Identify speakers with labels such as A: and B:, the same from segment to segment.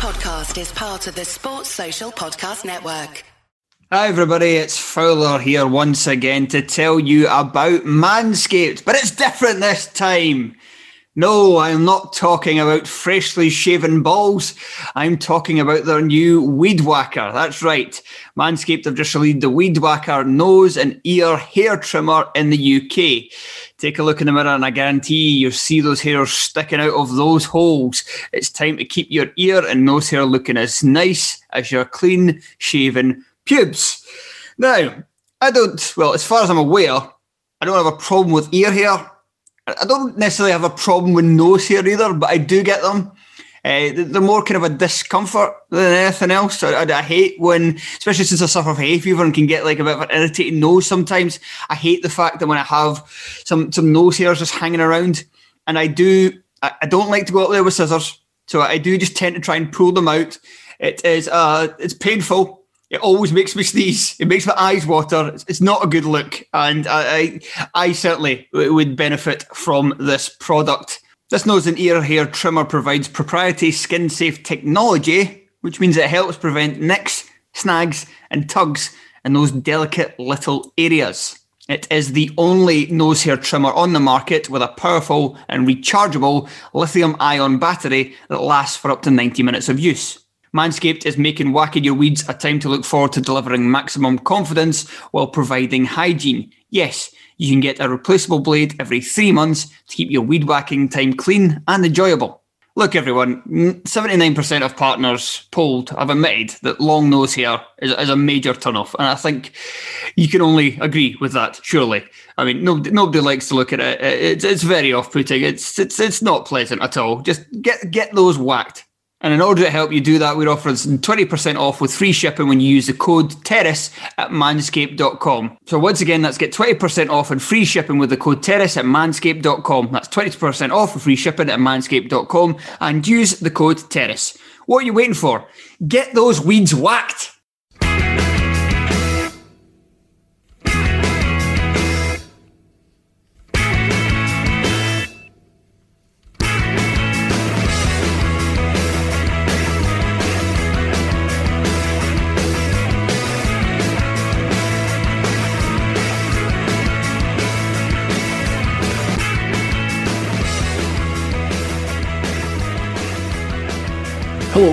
A: podcast is part of the Sports Social Podcast Network.
B: Hi, everybody, it's Fowler here once again to tell you about Manscaped, but it's different this time. No, I'm not talking about freshly shaven balls. I'm talking about their new Weed Whacker. That's right. Manscaped have just released the Weed Whacker nose and ear hair trimmer in the UK. Take a look in the mirror and I guarantee you'll see those hairs sticking out of those holes. It's time to keep your ear and nose hair looking as nice as your clean shaven pubes. Now, I don't, well, as far as I'm aware, I don't have a problem with ear hair. I don't necessarily have a problem with nose hair either, but I do get them. Uh, they're more kind of a discomfort than anything else. I, I, I, hate when, especially since I suffer from hay fever and can get like a bit of an irritating nose sometimes. I hate the fact that when I have some some nose hairs just hanging around, and I do, I, I don't like to go up there with scissors, so I do just tend to try and pull them out. It is, uh, it's painful it always makes me sneeze. It makes my eyes water. It's, not a good look, and I, I, I certainly would benefit from this product. This nose and ear hair trimmer provides proprietary skin-safe technology, which means it helps prevent nicks, snags, and tugs in those delicate little areas. It is the only nose hair trimmer on the market with a powerful and rechargeable lithium ion battery that lasts for up to 90 minutes of use. Manscaped is making whacking your weeds a time to look forward to delivering maximum confidence while providing hygiene. Yes, you can get a replaceable blade every three months to keep your weed whacking time clean and enjoyable. Look, everyone, 79% of partners polled have admitted that long nose hair is, is, a major turnoff. And I think you can only agree with that, surely. I mean, nobody, nobody likes to look at it. It's, it's very off putting. It's, it's, it's not pleasant at all. Just get, get those whacked. And in order to help you do that, we're offering 20% off with free shipping when you use the code TERRACE at manscaped.com. So once again, let's get 20% off and free shipping with the code TERRACE at manscaped.com. That's 20% off for free shipping at manscaped.com and use the code TERRACE. What are you waiting for? Get those weeds whacked.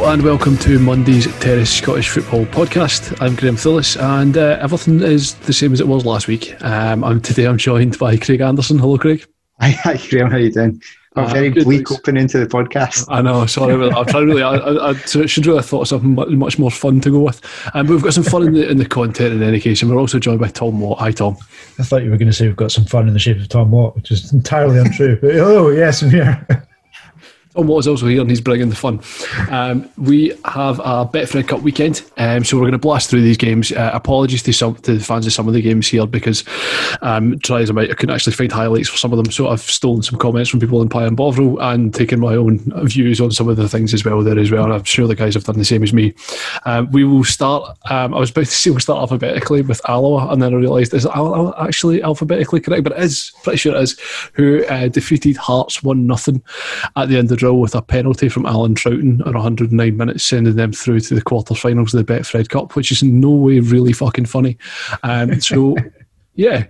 C: And welcome to Monday's Terrace Scottish Football Podcast. I'm Graham Thillis, and uh, everything is the same as it was last week. Um, I'm, today I'm joined by Craig Anderson. Hello, Craig.
D: Hi, hi Graham. How are you doing? A uh, very bleak opening to the podcast.
C: I know. Sorry, I'm trying really. I, I, I, should really have thought of something much more fun to go with. Um, but we've got some fun in the in the content in any case, and we're also joined by Tom Watt. Hi, Tom.
E: I thought you were going to say we've got some fun in the shape of Tom Watt, which is entirely untrue. But oh yes, I'm here.
C: Tom Watt is also here and he's bringing the fun. Um, we have a Betfred Cup weekend, um, so we're going to blast through these games. Uh, apologies to some to the fans of some of the games here because um, try as I might, I couldn't actually find highlights for some of them. So I've stolen some comments from people in Pie and Bovril and taken my own views on some of the things as well there as well. And I'm sure the guys have done the same as me. Um, we will start. Um, I was about to say we'll start alphabetically with Alloa, and then I realised is actually alphabetically correct, but it is pretty sure it is. Who uh, defeated Hearts one nothing at the end of the with a penalty from Alan Trouten at 109 minutes, sending them through to the quarterfinals of the Betfred Cup, which is in no way really fucking funny. Um, so, yeah.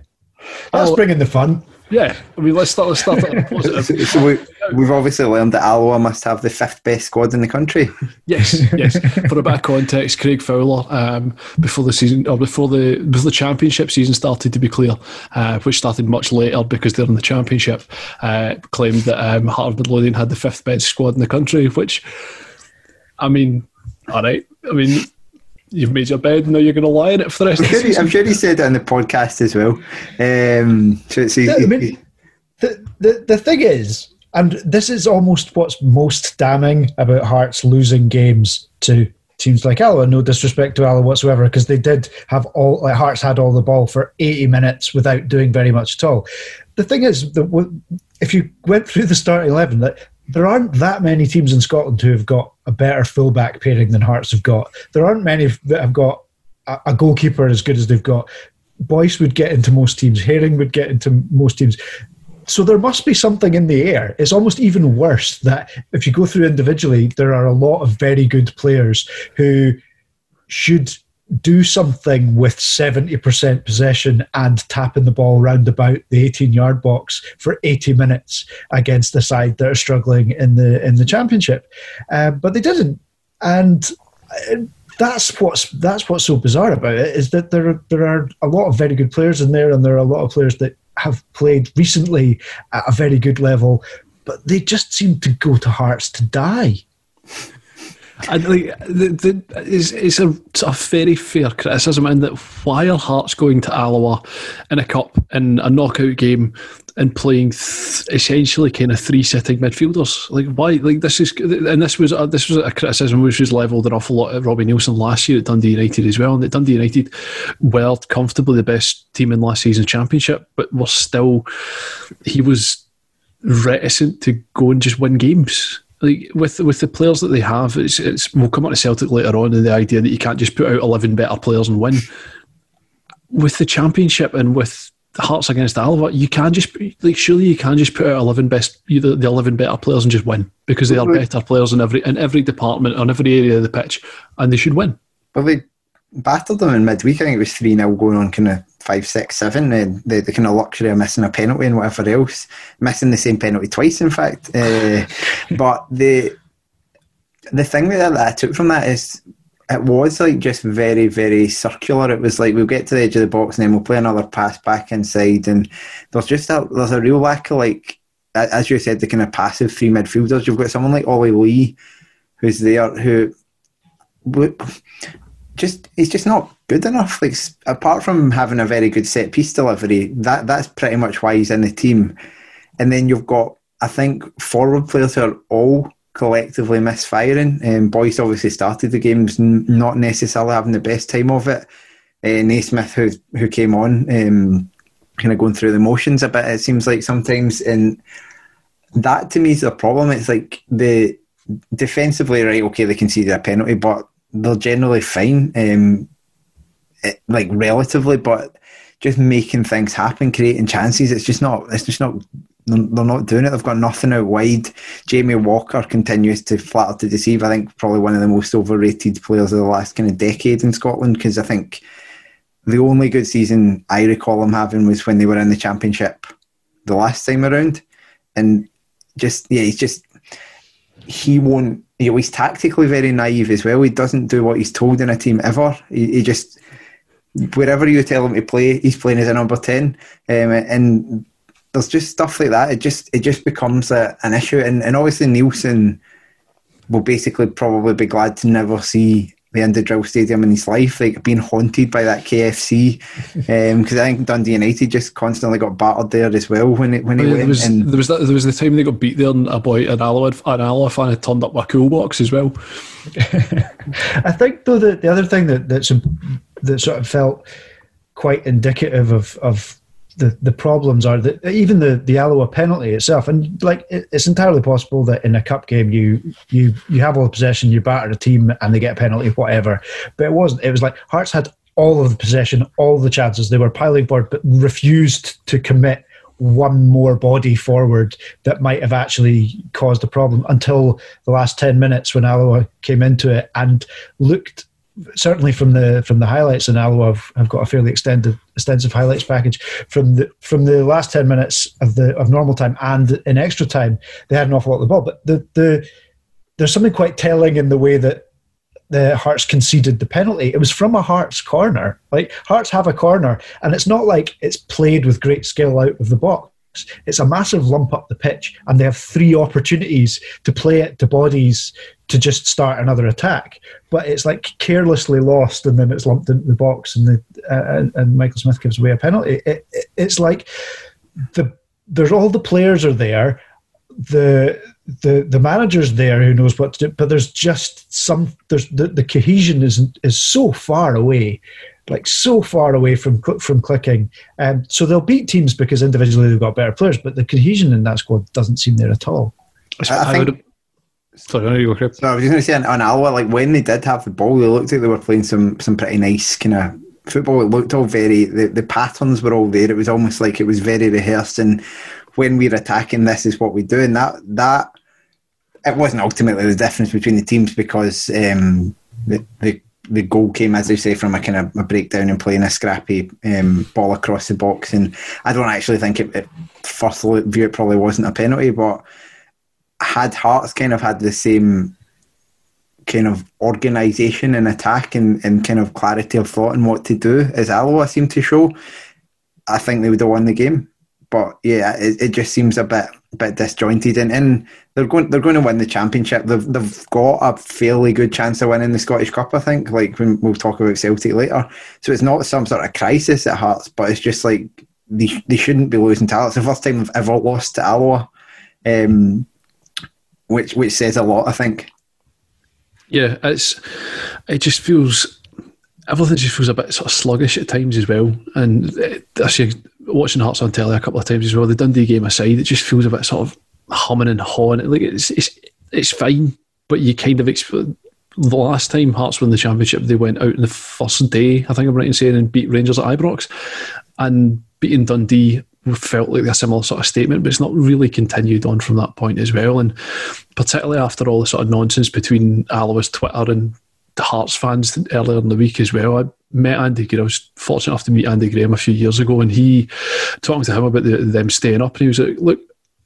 E: That's bringing the fun.
C: Yeah, I mean, let's start. Let's start positive.
D: so we, have obviously learned that Alloa must have the fifth best squad in the country.
C: Yes, yes. For a bit of context, Craig Fowler, um, before the season or before the before the championship season started, to be clear, uh, which started much later because they're in the championship, uh, claimed that um, Heart of Midlothian had the fifth best squad in the country. Which, I mean, all right. I mean, you've made your bed, now you're going to lie in it for the rest
D: I'm sure, he, I'm sure he said it on the podcast as well. Um, so it's easy.
E: I mean, the, the, the thing is, and this is almost what's most damning about Hearts losing games to teams like Alloa. No disrespect to Alloa whatsoever, because they did have all like Hearts had all the ball for 80 minutes without doing very much at all. The thing is if you went through the starting eleven, that there aren't that many teams in Scotland who have got a better fullback pairing than Hearts have got. There aren't many that have got a goalkeeper as good as they've got. Boyce would get into most teams. Herring would get into most teams. So there must be something in the air. It's almost even worse that if you go through individually, there are a lot of very good players who should do something with 70% possession and tapping the ball round about the 18 yard box for 80 minutes against the side that are struggling in the in the championship um, but they didn't and uh, that's what's that's what's so bizarre about it is that there are, there are a lot of very good players in there and there are a lot of players that have played recently at a very good level but they just seem to go to Hearts to die
C: Like, the, the, it's, it's, a, it's a very fair criticism in that why are Hearts going to Alloa in a cup in a knockout game and playing th- essentially kind of three sitting midfielders? Like why? Like this is and this was a, this was a criticism which was levelled an awful lot at Robbie Neilson last year at Dundee United as well. And that Dundee United were comfortably the best team in last season's championship, but were still he was reticent to go and just win games like with with the players that they have, it's, it's we'll come on to Celtic later on, and the idea that you can't just put out eleven better players and win. With the championship and with Hearts against Alva, you can just like surely you can just put out eleven best the, the eleven better players and just win because they are better players in every in every department on every area of the pitch, and they should win.
D: But they battered them in midweek. I think it was three 0 going on kind of five, six, seven. Uh, the, the kind of luxury of missing a penalty and whatever else, missing the same penalty twice, in fact. Uh, but the the thing that I took from that is it was like just very, very circular. It was like we'll get to the edge of the box and then we'll play another pass back inside, and there's just a there's a real lack of like, as you said, the kind of passive three midfielders. You've got someone like Ollie Lee, who's there, who just he's just not good enough. Like apart from having a very good set piece delivery, that that's pretty much why he's in the team. And then you've got I think forward players who are all collectively misfiring. Um, Boyce obviously started the games not necessarily having the best time of it. Uh, Naismith, who who came on, um, kind of going through the motions a bit. It seems like sometimes, and that to me is a problem. It's like the defensively, right? Okay, they conceded a penalty, but they're generally fine, um, it, eh, like relatively, but just making things happen, creating chances. It's just not. It's just not. They're not doing it. They've got nothing out wide. Jamie Walker continues to flatter to deceive. I think probably one of the most overrated players of the last kind of decade in Scotland because I think the only good season I recall him having was when they were in the championship the last time around, and just yeah, he's just he won't he's tactically very naive as well. He doesn't do what he's told in a team ever. He, he just wherever you tell him to play, he's playing as a number ten, um, and there's just stuff like that. It just it just becomes a, an issue, and, and obviously Neilson will basically probably be glad to never see the Indodrill Stadium in his life, like being haunted by that KFC. Because um, I think Dundee United just constantly got battered there as well when it, when he oh, went.
C: There was, and there was that, there was the time they got beat there, and a boy an Alloa an Alloa fan had turned up with a cool box as well.
E: I think though that the other thing that that's that sort of felt quite indicative of of the, the problems are that even the the Alloa penalty itself, and like it, it's entirely possible that in a cup game you you you have all the possession, you batter a team, and they get a penalty, whatever. But it wasn't. It was like Hearts had all of the possession, all the chances. They were piling forward, but refused to commit one more body forward that might have actually caused a problem until the last 10 minutes when Alloa came into it and looked certainly from the from the highlights, and Alloa have, I've got a fairly extended extensive highlights package from the from the last ten minutes of the of normal time and in extra time. They had an awful lot of the ball, but the the there's something quite telling in the way that the Hearts conceded the penalty. It was from a Hearts corner. Like Hearts have a corner, and it's not like it's played with great skill out of the box. It's a massive lump up the pitch, and they have three opportunities to play it to bodies to just start another attack. But it's like carelessly lost, and then it's lumped into the box, and the uh, and Michael Smith gives away a penalty. It, it, it's like the there's all the players are there, the the the manager's there who knows what to do, but there's just some there's the, the cohesion is is so far away like so far away from from clicking. Um, so they'll beat teams because individually they've got better players, but the cohesion in that squad doesn't seem there at all.
D: I, I think. Sorry, I, you go, no, I was just going to say on, on Alloa, like when they did have the ball, they looked like they were playing some some pretty nice kind of football. It looked all very the, the patterns were all there. It was almost like it was very rehearsed and when we're attacking, this is what we do, and that that it wasn't ultimately the difference between the teams because um, the, the the goal came, as they say, from a kind of a breakdown and playing a scrappy um, ball across the box. And I don't actually think it, it first view it probably wasn't a penalty, but had Hearts kind of had the same kind of organisation and attack and, and kind of clarity of thought and what to do as Alloa seemed to show, I think they would have won the game. But yeah, it, it just seems a bit bit disjointed, and, and they're going they're going to win the championship. They've they've got a fairly good chance of winning the Scottish Cup. I think. Like when we'll talk about Celtic later, so it's not some sort of crisis at Hearts, but it's just like they they shouldn't be losing to It's the first time they've ever lost to Alloa, um, which which says a lot. I think.
C: Yeah, it's it just feels everything just feels a bit sort of sluggish at times as well, and it, actually watching Hearts on telly a couple of times as well. The Dundee game aside, it just feels a bit sort of humming and hawing. Like it's it's it's fine, but you kind of exp- the last time Hearts won the championship, they went out in the first day. I think I'm right in saying and beat Rangers at Ibrox, and beating Dundee felt like a similar sort of statement, but it's not really continued on from that point as well. And particularly after all the sort of nonsense between Alloa's Twitter and Hearts fans earlier in the week as well. I met Andy. I was fortunate enough to meet Andy Graham a few years ago, and he talking to him about the, them staying up, and he was like, "Look."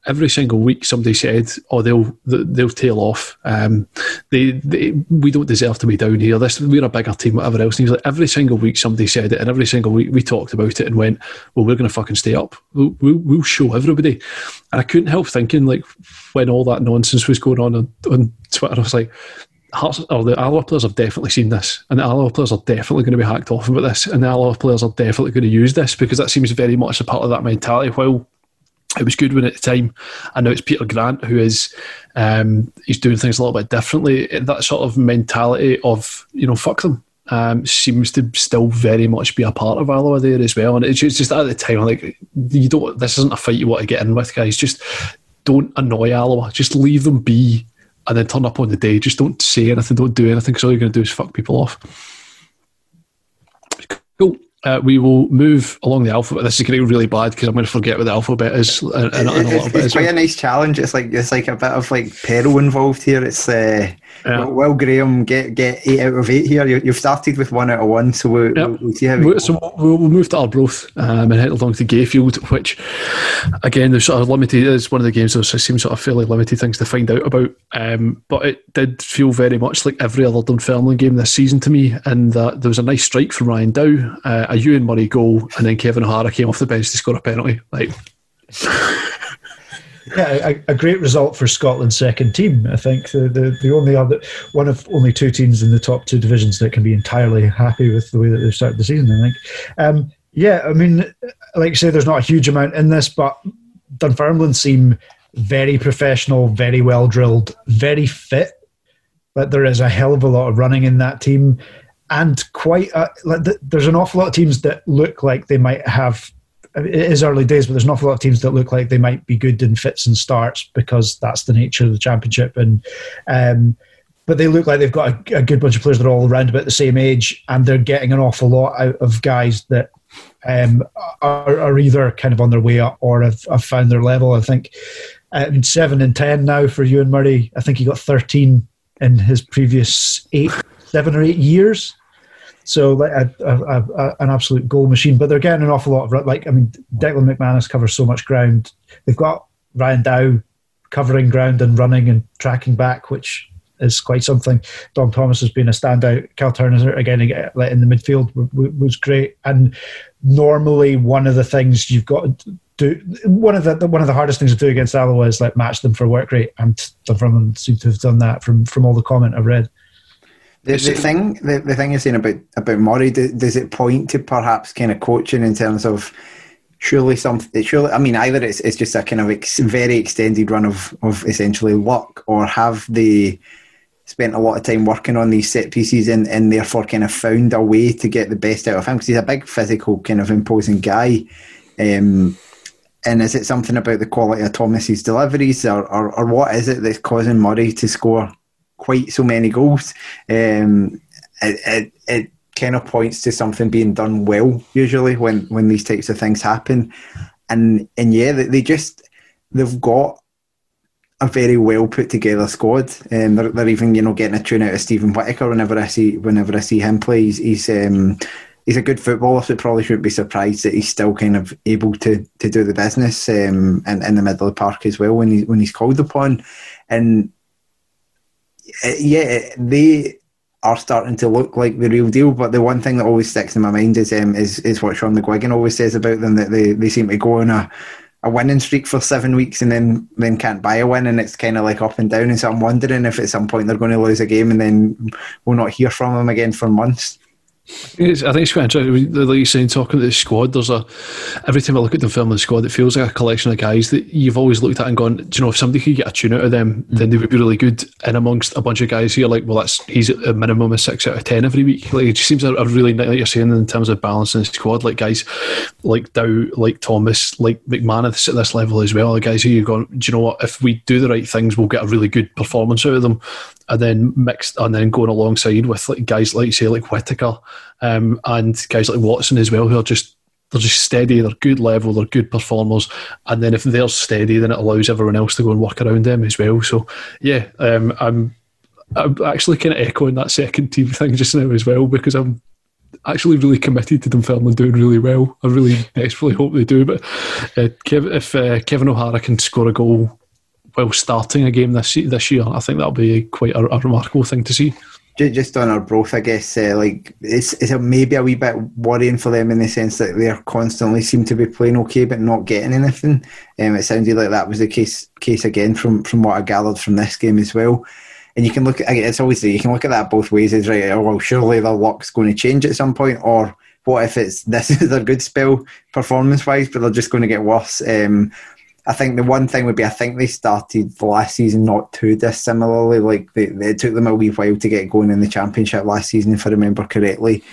C: Every single week, somebody said, "Oh, they'll they'll tail off. Um, they, they we don't deserve to be down here. This we're a bigger team, whatever else." And he was like, "Every single week, somebody said it, and every single week we talked about it and went, well, we're going to fucking stay up. We'll, we'll, we'll show everybody." And I couldn't help thinking, like, when all that nonsense was going on on, on Twitter, I was like, Hearts or the Alloa players have definitely seen this, and the Alloa players are definitely going to be hacked off about this, and the Alloa players are definitely going to use this because that seems very much a part of that mentality. While it was good when at the time, I know it's Peter Grant who is um, he's doing things a little bit differently. That sort of mentality of you know fuck them um, seems to still very much be a part of Alloa there as well. And it's just, just at the time, like you don't. This isn't a fight you want to get in with, guys. Just don't annoy Alloa. Just leave them be and then turn up on the day. Just don't say anything, don't do anything, because all you're going to do is fuck people off. Cool. Uh, we will move along the alphabet. This is getting really bad because I'm going to forget what the alphabet is in, in, in a
D: it's,
C: bit.
D: It's quite a nice challenge. It's like it's like a bit of like peril involved here. It's uh, yeah. Well, Graham, get get eight out of eight here. You, have started with one out of one, so we'll, yep. we'll see how. We
C: so we'll, we'll, move to Arbroath um, and head along to Gayfield, which again there's sort of limited. It's one of the games that seems sort of fairly limited things to find out about. Um, but it did feel very much like every other Dunfermline game this season to me, and that there was a nice strike from Ryan Dow, uh, a Euan Murray goal, and then Kevin O'Hara came off the bench to score a penalty. Like.
E: yeah, a, a, great result for Scotland's second team. I think the, the, the only other one of only two teams in the top two divisions that can be entirely happy with the way that they've started the season. I think. Um, yeah, I mean, like I say, there's not a huge amount in this, but Dunfermline seem very professional, very well drilled, very fit. But there is a hell of a lot of running in that team, and quite a, like the, there's an awful lot of teams that look like they might have it is early days, but there's an awful lot of teams that look like they might be good in fits and starts because that's the nature of the championship. And um, but they look like they've got a, a, good bunch of players that are all around about the same age, and they're getting an awful lot out of guys that um, are, are, either kind of on their way up or have, have found their level. I think um, seven and ten now for Euan Murray. I think he got thirteen in his previous eight, seven or eight years. So like a, a, a, an absolute goal machine, but they're getting an awful lot of like I mean Declan McManus covers so much ground. They've got Ryan Dow covering ground and running and tracking back, which is quite something. Dom Thomas has been a standout. Cal Turner again in the midfield was great. And normally one of the things you've got to do one of the one of the hardest things to do against Alloa is like match them for work rate, and Dunfermline seem to have done that from from all the comment I've read.
D: The, the thing, the, the thing you're saying about about Murray, does it point to perhaps kind of coaching in terms of surely something? Surely, I mean, either it's it's just a kind of ex, very extended run of of essentially luck, or have they spent a lot of time working on these set pieces and and therefore kind of found a way to get the best out of him because he's a big physical kind of imposing guy. Um, and is it something about the quality of Thomas's deliveries, or, or, or what is it that's causing Murray to score quite so many goals. Um, it, it, it kind of points to something being done well usually when when these types of things happen, and and yeah, they, just they've got a very well put together squad. Um, they're, they're, even you know getting a tune out of Steven Whittaker whenever I see whenever I see him play. He's he's, um, he's a good footballer, so probably shouldn't be surprised that he's still kind of able to to do the business um, in, in the middle of the park as well when he when he's called upon. And yeah, they are starting to look like the real deal. But the one thing that always sticks in my mind is um, is, is what Sean McGuigan always says about them that they, they seem to go on a, a winning streak for seven weeks and then then can't buy a win and it's kind of like up and down. And so I'm wondering if at some point they're going to lose a game and then we'll not hear from them again for months.
C: It's, I think it's quite interesting. Like you're saying, talking to the squad, there's a every time I look at the film of the squad, it feels like a collection of guys that you've always looked at and gone, do you know, if somebody could get a tune out of them, mm then they would be really good. And amongst a bunch of guys here, like, well, that's he's a minimum of six out of ten every week. Like, it just seems a, a really like you're saying in terms of balancing the squad, like guys like Dow, like Thomas, like McManus at this level as well. The guys who you've going, do you know what? If we do the right things, we'll get a really good performance out of them and then mixed and then going alongside with like guys like say like Whittaker um, and guys like Watson as well who are just they're just steady, they're good level, they're good performers, and then if they're steady, then it allows everyone else to go and work around them as well. So yeah, um, I'm I'm actually kind of echoing that second team thing just now as well because I'm actually really committed to them filming doing really well. I really desperately hope they do. But uh, Kev, if uh, Kevin O'Hara can score a goal while starting a game this this year. I think that'll be quite a, a remarkable thing to see.
D: Just on Arbroath, I guess, uh, like it's it's maybe a wee bit worrying for them in the sense that they're constantly seem to be playing okay but not getting anything. Um, it sounded like that was the case case again from from what I gathered from this game as well. And you can look at it's always you can look at that both ways. It's right. Oh well, surely their luck's going to change at some point, or what if it's this is a good spell performance wise, but they're just going to get worse. Um, I think the one thing would be I think they started the last season not too dissimilarly. Like they, it took them a wee while to get going in the championship last season, if I remember correctly.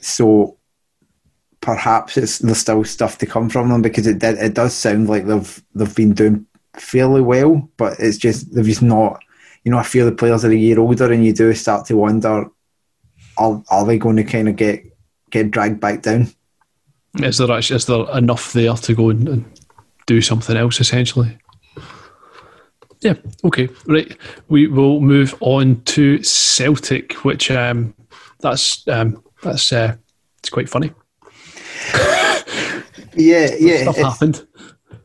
D: So perhaps it's there's still stuff to come from them because it did it does sound like they've they've been doing fairly well, but it's just they've just not. You know, I feel the players are a year older, and you do start to wonder: are are they going to kind of get get dragged back down?
C: Is there actually is there enough there to go and do something else essentially. Yeah, okay, right. We will move on to Celtic, which um, that's um, that's uh, it's quite funny.
D: yeah, yeah.
C: Stuff happened.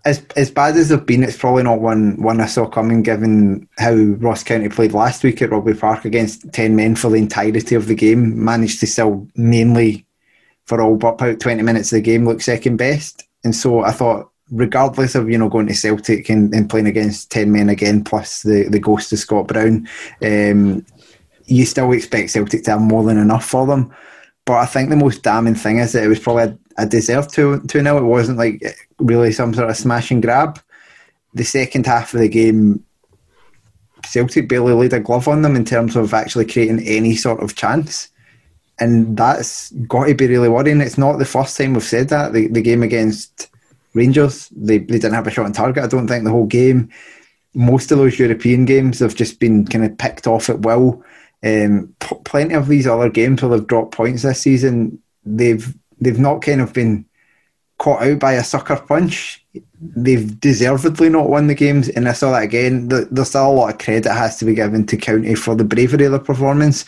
D: As as bad as they've been, it's probably not one one I saw coming. Given how Ross County played last week at Rugby Park against ten men for the entirety of the game, managed to still mainly for all but about twenty minutes of the game look second best. And so I thought regardless of you know going to Celtic and, and, playing against ten men again, plus the the ghost of Scott Brown, um, you still expect Celtic to have more than enough for them. But I think the most damning thing is that it was probably a, a deserved two two nil. It wasn't like really some sort of smash and grab. The second half of the game, Celtic barely laid a glove on them in terms of actually creating any sort of chance. And that's got to be really worrying. It's not the first time we've said that. The, the game against Rangers. They, they didn't have a shot on target, I don't think, the whole game. Most of those European games have just been kind of picked off at will. Um, p- plenty of these other games where they've dropped points this season, they've they've not kind of been caught out by a sucker punch. They've deservedly not won the games, and I saw that again. There's still a lot of credit has to be given to County for the bravery of the performance.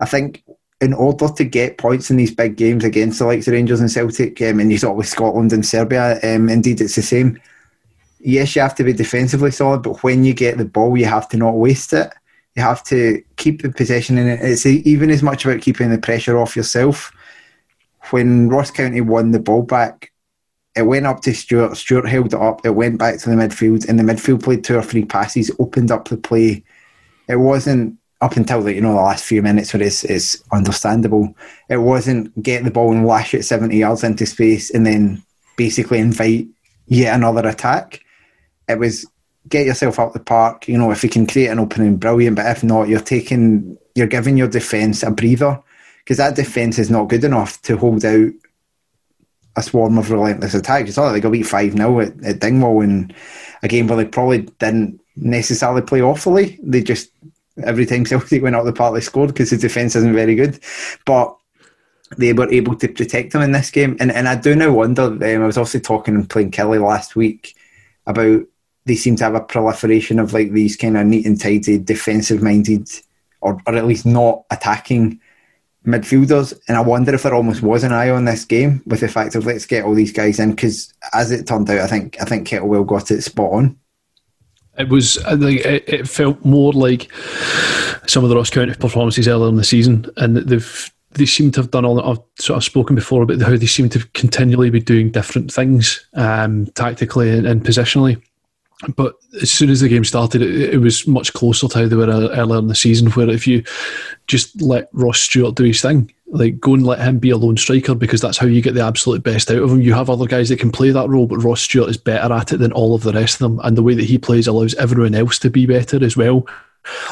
D: I think in order to get points in these big games against the likes of Rangers and Celtic, um, and you saw it with Scotland and Serbia, um, indeed it's the same. Yes, you have to be defensively solid, but when you get the ball, you have to not waste it. You have to keep the possession in it. It's even as much about keeping the pressure off yourself. When Ross County won the ball back, it went up to Stewart. Stewart held it up. It went back to the midfield, and the midfield played two or three passes, opened up the play. It wasn't up until the you know the last few minutes where it's, it's understandable. It wasn't get the ball and lash it seventy yards into space and then basically invite yet another attack. It was get yourself up the park. You know if you can create an opening, brilliant. But if not, you're taking you're giving your defence a breather because that defence is not good enough to hold out a swarm of relentless attacks. It's all like got beat five 0 at, at Dingwall in a game where they probably didn't necessarily play awfully. They just every time Celtic went up the park they scored because the defence isn't very good. But they were able to protect them in this game. And and I do now wonder, um, I was also talking and playing Kelly last week about they seem to have a proliferation of like these kind of neat and tidy defensive minded or, or at least not attacking midfielders. And I wonder if there almost was an eye on this game with the fact of let's get all these guys in because as it turned out, I think I think Kettlewell got it spot on.
C: It was like it, felt more like some of the Ross County performances earlier in the season, and they've they seem to have done all. that I've sort of spoken before about how they seem to continually be doing different things um, tactically and, and positionally. But as soon as the game started, it, it, was much closer to how they were earlier in the season. Where if you just let Ross Stewart do his thing, like go and let him be a lone striker because that's how you get the absolute best out of him. You have other guys that can play that role, but Ross Stewart is better at it than all of the rest of them. And the way that he plays allows everyone else to be better as well.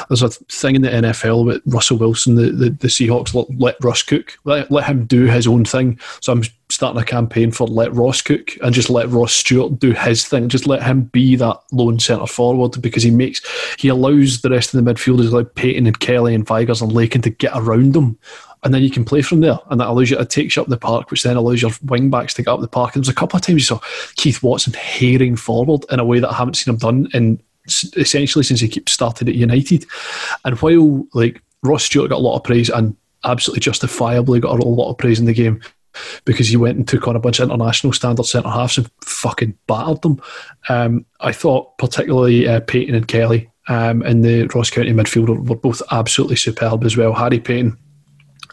C: There's a thing in the NFL with Russell Wilson, the, the, the Seahawks let, let Russ cook, let, let him do his own thing. So I'm starting a campaign for let Ross cook and just let Ross Stewart do his thing. Just let him be that lone centre forward because he makes he allows the rest of the midfielders like Paton and Kelly and Vigurs and Lakin to get around him. And then you can play from there, and that allows you to take you up the park, which then allows your wing backs to get up the park. And there's a couple of times you saw Keith Watson herring forward in a way that I haven't seen him done in essentially since he started at United. And while like Ross Stewart got a lot of praise and absolutely justifiably got a lot of praise in the game because he went and took on a bunch of international standard centre halves and fucking battered them. Um, I thought particularly uh, Paton and Kelly um, in the Ross County midfield were both absolutely superb as well. Harry Paton,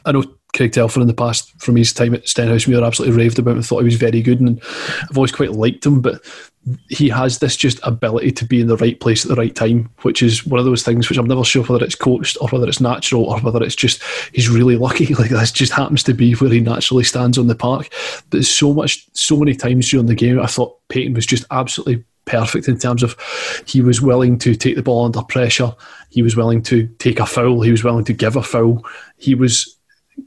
C: I know Craig Telford in the past from his time at Stenhousemuir absolutely raved about him and thought he was very good and I've always quite liked him but he has this just ability to be in the right place at the right time, which is one of those things which I'm never sure whether it's coached or whether it's natural or whether it's just he's really lucky. Like this just happens to be where he naturally stands on the park. But so much, so many times during the game, I thought Paton was just absolutely perfect in terms of he was willing to take the ball under pressure. He was willing to take a foul. He was willing to give a foul. He was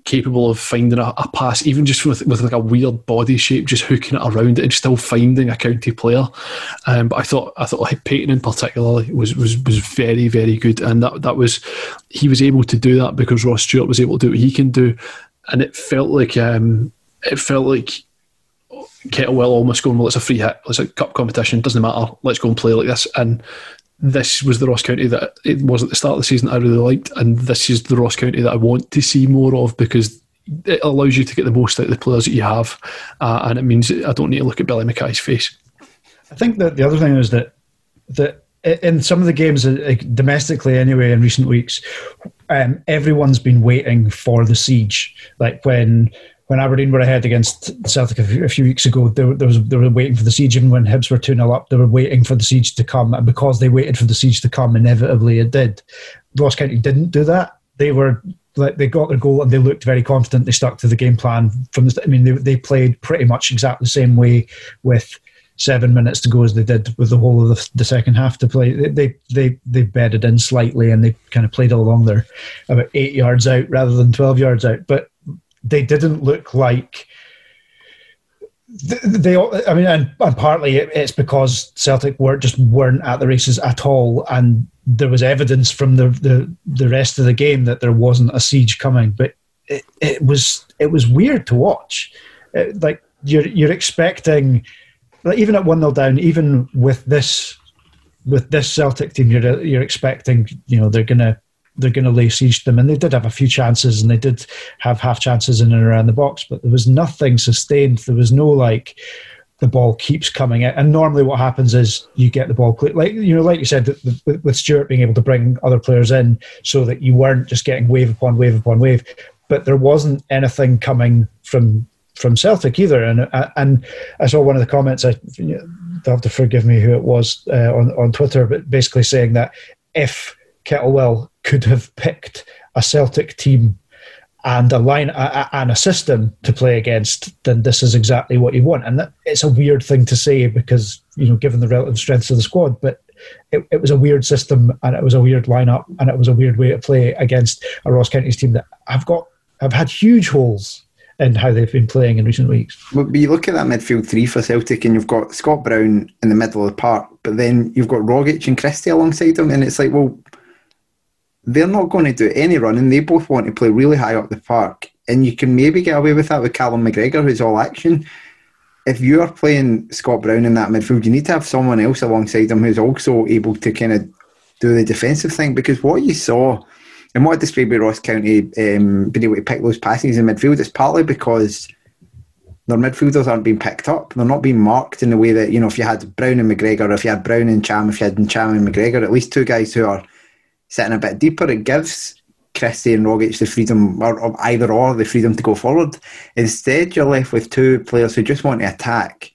C: capable of finding a, a, pass, even just with, with like a weird body shape, just hooking it around it and still finding a county player. Um, but I thought I thought like Paton in particular was was was very very good, and that that was he was able to do that because Ross Stewart was able to do what he can do, and it felt like um, it felt like Kettlewell almost going well. It's a free hit. It's a cup competition. Doesn't matter. Let's go and play like this and this was the Ross County that it was at the start of the season I really liked, and this is the Ross County that I want to see more of because it allows you to get the most out of the players that you have, uh, and it means I don't need to look at Billy Mackay's face.
E: I think that the other thing is that that in some of the games uh, domestically anyway in recent weeks, um, everyone's been waiting for the siege. Like when when Aberdeen were ahead against Celtic a few, a few weeks ago, they, there was, they were waiting for the siege. Even when Hibs were 2 0 up, they were waiting for the siege to come. And because they waited for the siege to come, inevitably it did. Ross County didn't do that. They were like they got their goal and they looked very confident. They stuck to the game plan from the. I mean, they, they played pretty much exactly the same way with seven minutes to go as they did with the whole of the, the second half to play. They, they they they bedded in slightly and they kind of played along there about eight yards out rather than twelve yards out. But they didn't look like they, I mean, and, and partly it's because Celtic were just weren't at the races at all, and there was evidence from the the, the rest of the game that there wasn't a siege coming. But it, it was it was weird to watch. It, like you're you're expecting, like even at one 0 down, even with this with this Celtic team, you're you're expecting, you know, they're gonna they're going to lay siege to them. And they did have a few chances and they did have half chances in and around the box, but there was nothing sustained. There was no like, the ball keeps coming out. And normally, what happens is you get the ball. Like you know, like you said, with Stewart being able to bring other players in, so that you weren't just getting wave upon wave upon wave. But there wasn't anything coming from from Celtic either. And and I saw one of the comments. I you have to forgive me who it was uh, on on Twitter, but basically saying that if Kettlewell could have picked a Celtic team and a line a, and a system to play against, then this is exactly what you want. And that, it's a weird thing to say because you know, given the relative strengths of the squad, but it, it was a weird system and it was a weird lineup and it was a weird way to play against a Ross County's team that have got have had huge holes in how they've been playing in recent weeks.
D: But you look at that midfield three for Celtic, and you've got Scott Brown in the middle of the park, but then you've got Rogic and Christie alongside him, and it's like, well, they're not going to do any running. They both want to play really high up the park. And you can maybe get away with that with Callum McGregor, who's all action. if you are playing Scott Brown in that midfield, you need to have someone else alongside him who's also able to kind of do the defensive thing. Because what you saw and what described with Ross County um, being able to pick those passes in midfield is partly because their midfielders aren't being picked up. They're not being marked in the way that, you know, if you had Brown and McGregor, if you had Brown and Cham, if you had Cham and McGregor, at least two guys who are sitting a bit deeper, it gives Christie and Rogic the freedom, or, either or, the freedom to go forward. Instead, you're left with two players who just want to attack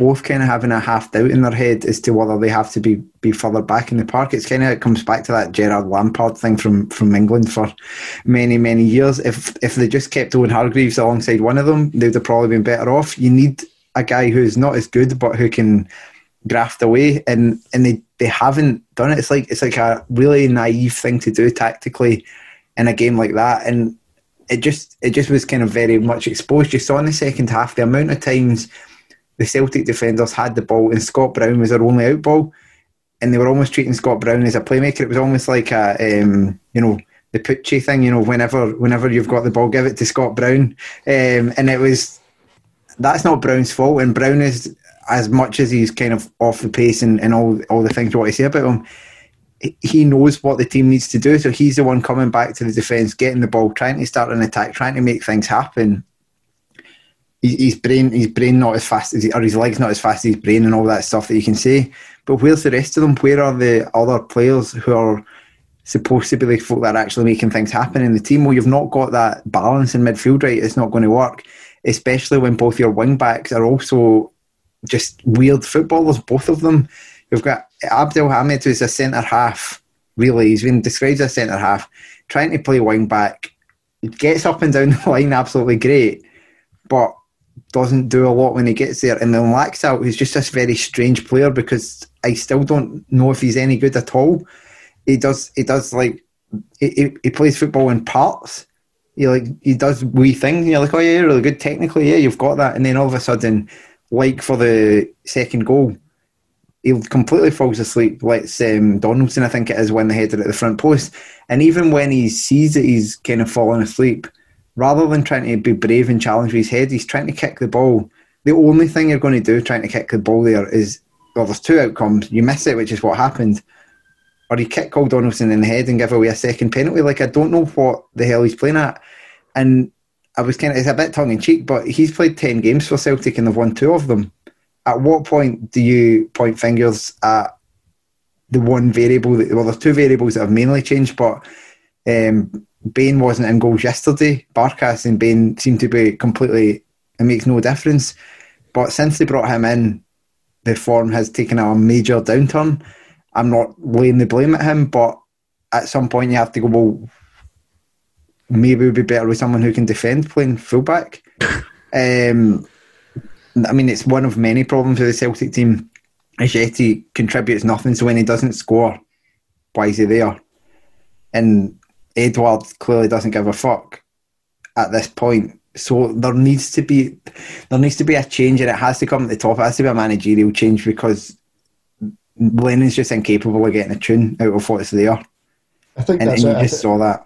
D: both kind of having a half doubt in their head as to whether they have to be, be further back in the park. It's kind of it comes back to that Gerrard Lampard thing from, from England for many many years. If if they just kept Owen Hargreaves alongside one of them, they'd have probably been better off. You need a guy who's not as good but who can graft away, and and they, they haven't done it. It's like it's like a really naive thing to do tactically in a game like that, and it just it just was kind of very much exposed. You saw in the second half the amount of times the Celtic defenders had the ball and Scott Brown was their only out ball, and they were almost treating Scott Brown as a playmaker. It was almost like a um, you know the Pucci thing. You know, whenever whenever you've got the ball, give it to Scott Brown, um, and it was that's not Brown's fault. And Brown is as much as he's kind of off the pace and, and all all the things you want to say about him. He knows what the team needs to do, so he's the one coming back to the defence, getting the ball, trying to start an attack, trying to make things happen his brain, his brain not as fast as, or his legs not as fast as his brain and all that stuff that you can say. But where's the rest of them? Where are the other players who are supposed to be the folk that are actually making things happen in the team? Well, you've not got that balance in midfield, right? It's not going to work, especially when both your wing backs are also just weird footballers, both of them. You've got Abd Elhamed, who's a centre half, really. He's been described as a centre half, trying to play wing back. He gets up and down the line absolutely great, but doesn't do a lot when he gets there. And then Laxalt, who's just this very strange player because I still don't know if he's any good at all. He does, he does like, he, he plays football in parts. He like he does wee things. And you're like, oh yeah, you're really good technically. Yeah, you've got that. And then all of a sudden, like for the second goal, he completely falls asleep. Lets um, Donaldson, I think it is, win the header at the front post. And even when he sees that he's kind of fallen asleep, rather than trying to be brave and challenge with his head, he's trying to kick the ball. The only thing you're going to do trying to kick the ball there is, well, there's two outcomes. You miss it, which is what happened, or you kick Coll Donaldson in the head and give away a second penalty. Like, I don't know what the hell he's playing at. And I was kind of, it's a bit tongue in cheek, but he's played 10 games for Celtic and they've won two of them. At what point do you point fingers at the one variable that, well, there's two variables that have mainly changed, but um, Bain wasn't in goals yesterday. Barkas and Bain seem to be completely. It makes no difference. But since they brought him in, the form has taken a major downturn. I'm not laying the blame at him, but at some point you have to go. Well, maybe it would be better with someone who can defend playing fullback. um, I mean, it's one of many problems with the Celtic team. Ajeti contributes nothing, so when he doesn't score, why is he there? And Edouard clearly doesn't give a fuck at this point. So there needs to be there needs to be a change, and it has to come at the top. It has to be a managerial change because Lennon's just incapable of getting a tune out of what's there.
E: I think
D: and,
E: that's
D: and
E: it.
D: you just
E: I,
D: saw that.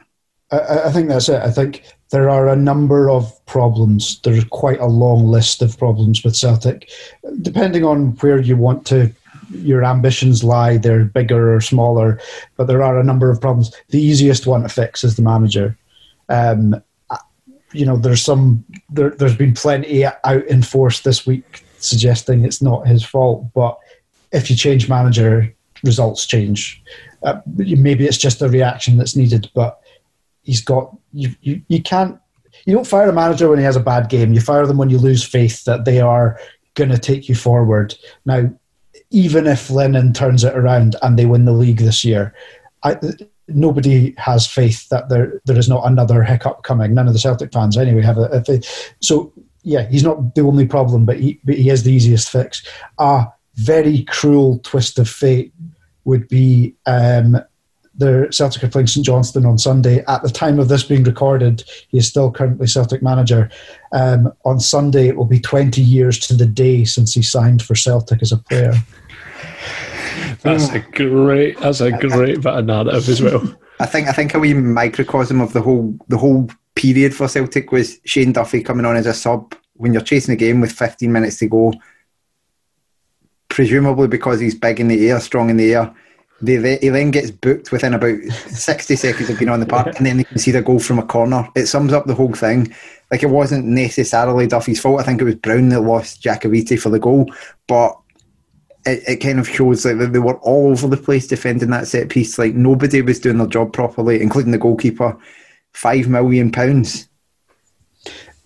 E: I, I think that's it. I think there are a number of problems. There's quite a long list of problems with Celtic, depending on where you want to your ambitions lie. They're bigger or smaller, but there are a number of problems. The easiest one to fix is the manager. Um, you know, there's some there, there's been plenty out in force this week suggesting it's not his fault, but if you change manager, results change. Uh, maybe it's just a reaction that's needed, but he's got you, you. You can't. You don't fire a manager when he has a bad game. You fire them when you lose faith that they are going to take you forward. Now, even if Lennon turns it around and they win the league this year, I, nobody has faith that there there is not another hiccup coming. None of the Celtic fans, anyway, have a, a so. Yeah, he's not the only problem, but he but he is the easiest fix. A very cruel twist of fate would be um, the Celtic are playing St Johnstone on Sunday. At the time of this being recorded, he is still currently Celtic manager. Um, on Sunday, it will be 20 years to the day since he signed for Celtic as a player.
C: That's a great. That's a great bit of narrative as well.
D: I think I think a wee microcosm of the whole the whole period for Celtic was Shane Duffy coming on as a sub when you're chasing a game with 15 minutes to go, presumably because he's big in the air, strong in the air, they, he then gets booked within about 60 seconds of being on the park, and then they can see the goal from a corner. It sums up the whole thing. Like, it wasn't necessarily Duffy's fault. I think it was Brown that lost Jacobiti for the goal, but it, it kind of shows like they were all over the place defending that set piece. Like, nobody was doing their job properly, including the goalkeeper. Five million pounds.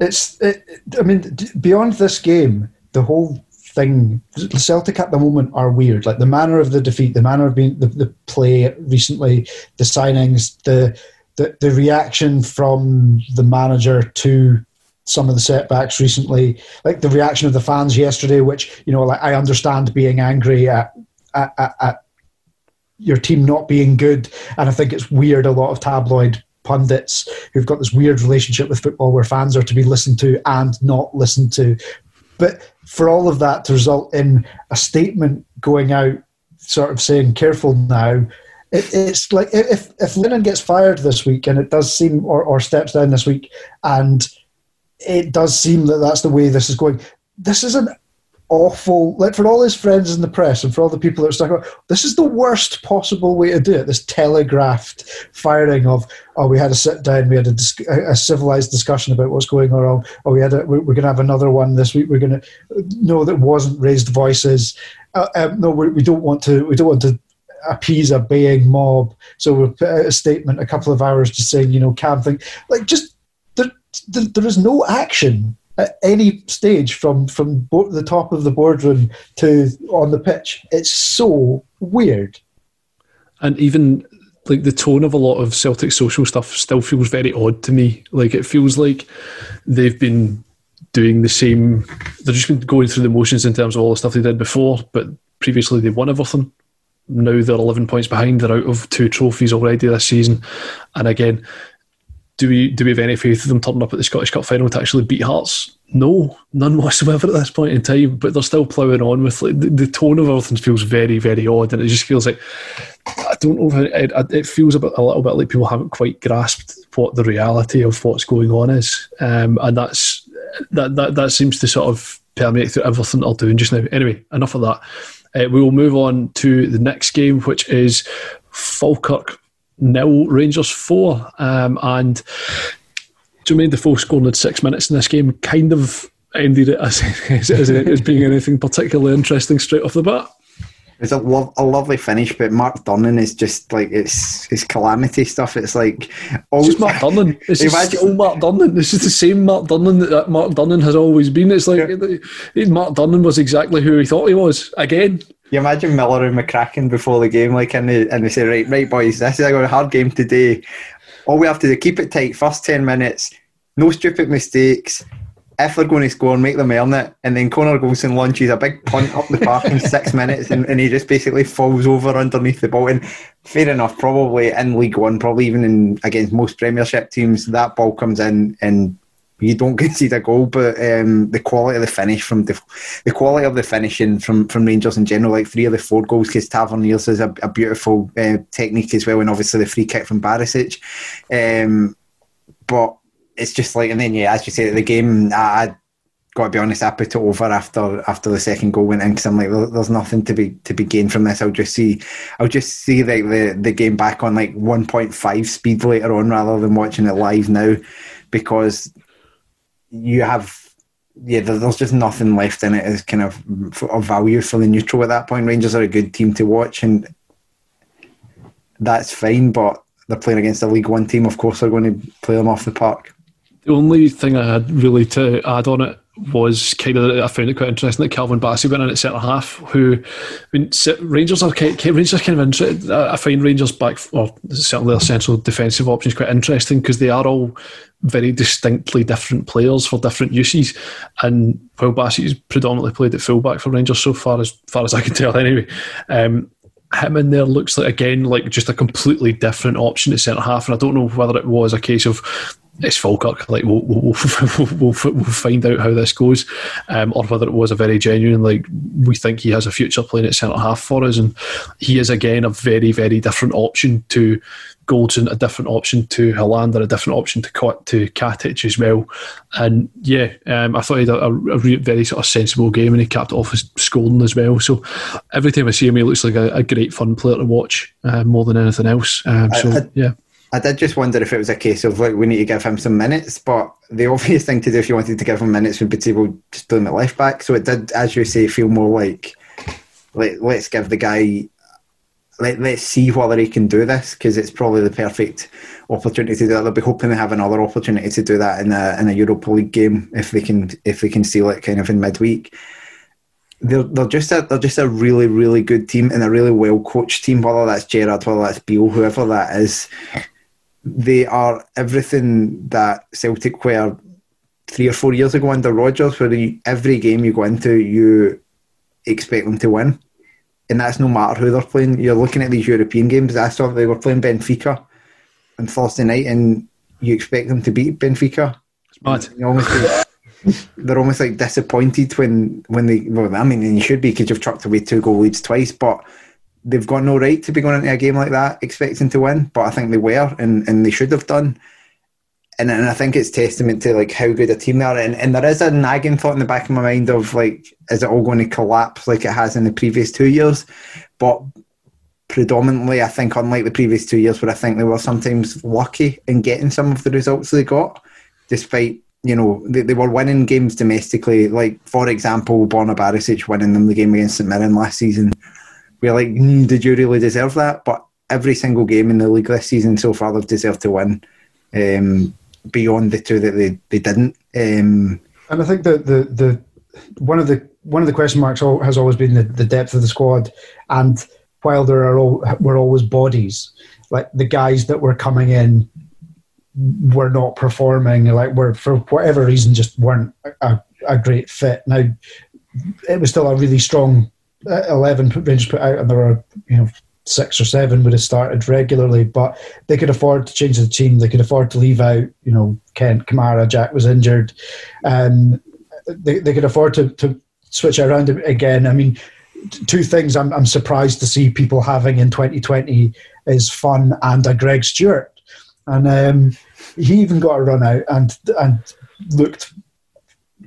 E: It's, it, I mean, beyond this game, the whole thing. Celtic at the moment are weird. Like the manner of the defeat, the manner of being the, the play recently, the signings, the, the the reaction from the manager to some of the setbacks recently, like the reaction of the fans yesterday, which you know, like I understand being angry at at, at, at your team not being good, and I think it's weird. A lot of tabloid pundits who've got this weird relationship with football where fans are to be listened to and not listened to. But for all of that to result in a statement going out, sort of saying, "Careful now." It, it's like if if Lennon gets fired this week, and it does seem, or, or steps down this week, and it does seem that that's the way this is going. This is an awful like for all his friends in the press and for all the people that are stuck this is the worst possible way to do it this telegraphed firing of oh we had a sit down we had a, a civilized discussion about what's going on oh we had a, we're, we're going to have another one this week we're going to no that wasn't raised voices uh, um, no we, don't want to we don't want to appease a baying mob. So we put out a statement a couple of hours just saying you know calm thing like just there, there, there is no action at any stage from from bo- the top of the boardroom to on the pitch. It's so weird.
C: And even like the tone of a lot of Celtic social stuff still feels very odd to me. Like it feels like they've been doing the same. They've just been going through the motions in terms of all the stuff they did before, but previously they won everything. Now they're 11 points behind. They're out of two trophies already this season. And again, do we do we have any faith in them turning up at the Scottish Cup final to actually beat Hearts? No, none whatsoever at this point in time. But they're still ploughing on with like the, the tone of everything feels very very odd, and it just feels like I don't know. It, it feels a, bit, a little bit like people haven't quite grasped what the reality of what's going on is, um, and that's that, that that seems to sort of permeate through everything they're doing just now. Anyway, enough of that. Uh, we will move on to the next game, which is Falkirk nil, Rangers four, um, and Jermaine Defoe scoring in six minutes in this game kind of ended it as, as, as, as being anything particularly interesting straight off the bat.
D: It's a, lo- a lovely finish, but Mark Durnan is just like it's it's calamity stuff. It's like
C: all, it's just Mark Durnan. It's just all Mark Durnan. It's just the same Mark Durnan that Mark Durnan has always been. It's like yeah. Mark Durnan was exactly who he thought he was again.
D: You imagine Miller and McCracken before the game, like, and they, and they say, right, right, boys, this is a hard game today. All we have to do, is keep it tight, first 10 minutes, no stupid mistakes. If they're going to score, make them earn it. And then Connor Goldson launches a big punt up the park in six minutes and, and he just basically falls over underneath the ball. And fair enough, probably in League One, probably even in against most Premiership teams, that ball comes in and you don't concede a goal, but um, the quality of the finish from the, the quality of the finishing from, from Rangers in general, like three of the four goals, because Tavernier's has a, a beautiful uh, technique as well, and obviously the free kick from Barisic. Um, but it's just like, and then yeah, as you say, the game, I, I got to be honest, I put it over after after the second goal went in because I'm like, there's nothing to be to be gained from this. I'll just see, I'll just see the the game back on like 1.5 speed later on rather than watching it live now, because you have yeah, there's just nothing left in it as kind of of value for the neutral at that point. Rangers are a good team to watch, and that's fine. But they're playing against a League One team. Of course, they're going to play them off the park.
C: The only thing I had really to add on it was kind of I found it quite interesting that Calvin Bassey went in at centre half. Who, I mean, Rangers are kind, Rangers are kind of interesting. I find Rangers back, or certainly their central defensive options quite interesting because they are all very distinctly different players for different uses. And while Bassey's predominantly played at fullback for Rangers so far as far as I can tell, anyway. Um, him in there looks like again like just a completely different option at centre half, and I don't know whether it was a case of it's Falkirk. Like we'll we'll, we'll, we'll, we'll find out how this goes, um, or whether it was a very genuine. Like we think he has a future playing at centre half for us, and he is again a very very different option to Goldson, a different option to Helander, a different option to to Katic as well. And yeah, um, I thought he had a, a, very sort of sensible game, and he capped off his scoring as well. So every time I see him, he looks like a, a great fun player to watch uh, more than anything else. Um, so
D: I, I,
C: yeah.
D: I did just wonder if it was a case of like we need to give him some minutes, but the obvious thing to do if you wanted to give him minutes would be to well, just put him at left back. So it did, as you say, feel more like let, let's give the guy let, let's see whether he can do this because it's probably the perfect opportunity to do that. They'll be hoping to have another opportunity to do that in a in a Europa League game if they can if they can seal it kind of in midweek. They're, they're just a they're just a really really good team and a really well coached team. Whether that's Gerrard, whether that's Beale, whoever that is, they are everything that Celtic were three or four years ago under Rodgers, where you, every game you go into you expect them to win and that's no matter who they're playing. You're looking at these European games. I saw they were playing Benfica on Thursday night, and you expect them to beat Benfica.
C: It's mad.
D: Almost like, they're almost like disappointed when when they. Well, I mean, you should be because you've chucked away two goal leads twice, but they've got no right to be going into a game like that expecting to win. But I think they were, and and they should have done and, and I think it's testament to like how good a team they are. And, and there is a nagging thought in the back of my mind of like, is it all going to collapse like it has in the previous two years? But predominantly, I think, unlike the previous two years, where I think they were sometimes lucky in getting some of the results they got, despite you know they, they were winning games domestically. Like for example, Borna Barisic winning them the game against St Mirren last season. We're like, mm, did you really deserve that? But every single game in the league this season so far, they've deserved to win. Um, beyond the two that they, they didn't. Um,
E: and I think that the the one of the one of the question marks has always been the, the depth of the squad, and while there are all, were always bodies, like the guys that were coming in were not performing, like were for whatever reason just weren't a, a great fit. Now it was still a really strong eleven Rangers put out, and there were you know six or seven would have started regularly, but they could afford to change the team. They could afford to leave out, you know, Kent, Kamara, Jack was injured. Um, they, they could afford to, to switch around again. I mean, two things I'm, I'm surprised to see people having in 2020 is fun and a Greg Stewart. And um, he even got a run out and, and looked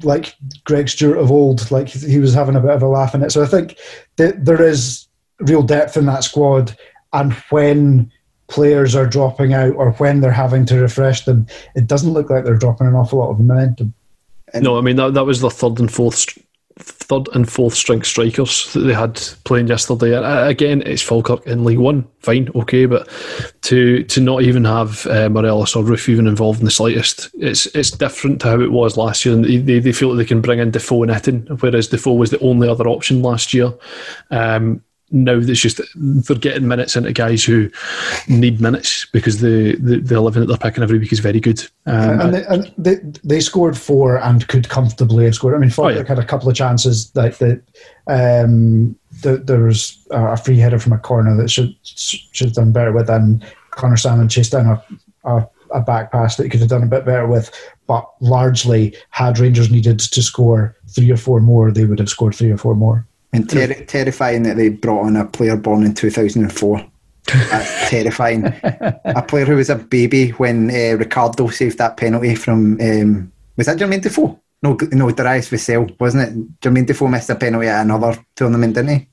E: like Greg Stewart of old, like he was having a bit of a laugh in it. So I think that there is real depth in that squad, and when players are dropping out or when they're having to refresh them, it doesn't look like they're dropping an awful lot of momentum.
C: No, I mean that that was the third and fourth third and fourth string strikers that they had playing yesterday. Again, it's Falkirk in League One, fine, okay, but to to not even have uh, Morelos or Roofe even involved in the slightest, it's it's different to how it was last year. And they, they feel that they can bring in Defoe and Itten, whereas Defoe was the only other option last year. Um, now it's just they're getting minutes into guys who need minutes because the, the, the 11 that they're picking every week is very good.
E: Um, and, they, and they, they, scored four and could comfortably have scored. I mean, Falkirk oh, yeah. had a couple of chances that, that um, the, there was a free header from a corner that should should have done better with, and Conor Sammon chased down a, a, a back pass that he could have done a bit better with. But largely, had Rangers needed to score three or four more, they would have scored three or four more.
D: And ter- terrifying that they brought on a player born in 2004. That's terrifying. A player who was a baby when uh, Ricardo saved that penalty from. Um, was that Jermaine Defoe? No, no, Darius Vassell, wasn't it? Jermaine Defoe missed a penalty at another tournament, didn't he?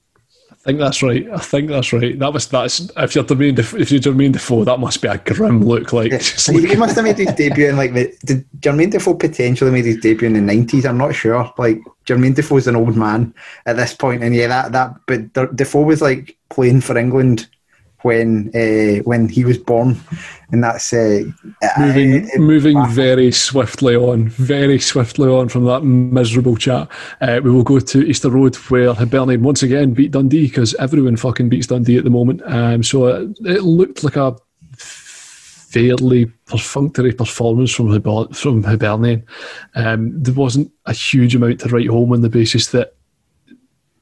C: Think that's right. I think that's right. That was that's if you're Jermaine if you're Jermaine Defoe, that must be a grim look. Like, yeah.
D: he, he must have made his debut in like the, did Jermaine Defoe potentially made his debut in the nineties? I'm not sure. Like Jermaine Defoe's an old man at this point, and yeah, that that but Defoe was like playing for England when uh, when he was born, and that's uh,
C: moving uh, moving very swiftly on, very swiftly on from that miserable chat. Uh, we will go to Easter Road where Hibernian once again beat Dundee because everyone fucking beats Dundee at the moment. Um, so it, it looked like a fairly perfunctory performance from Hiber- from Hibernian. Um, there wasn't a huge amount to write home on the basis that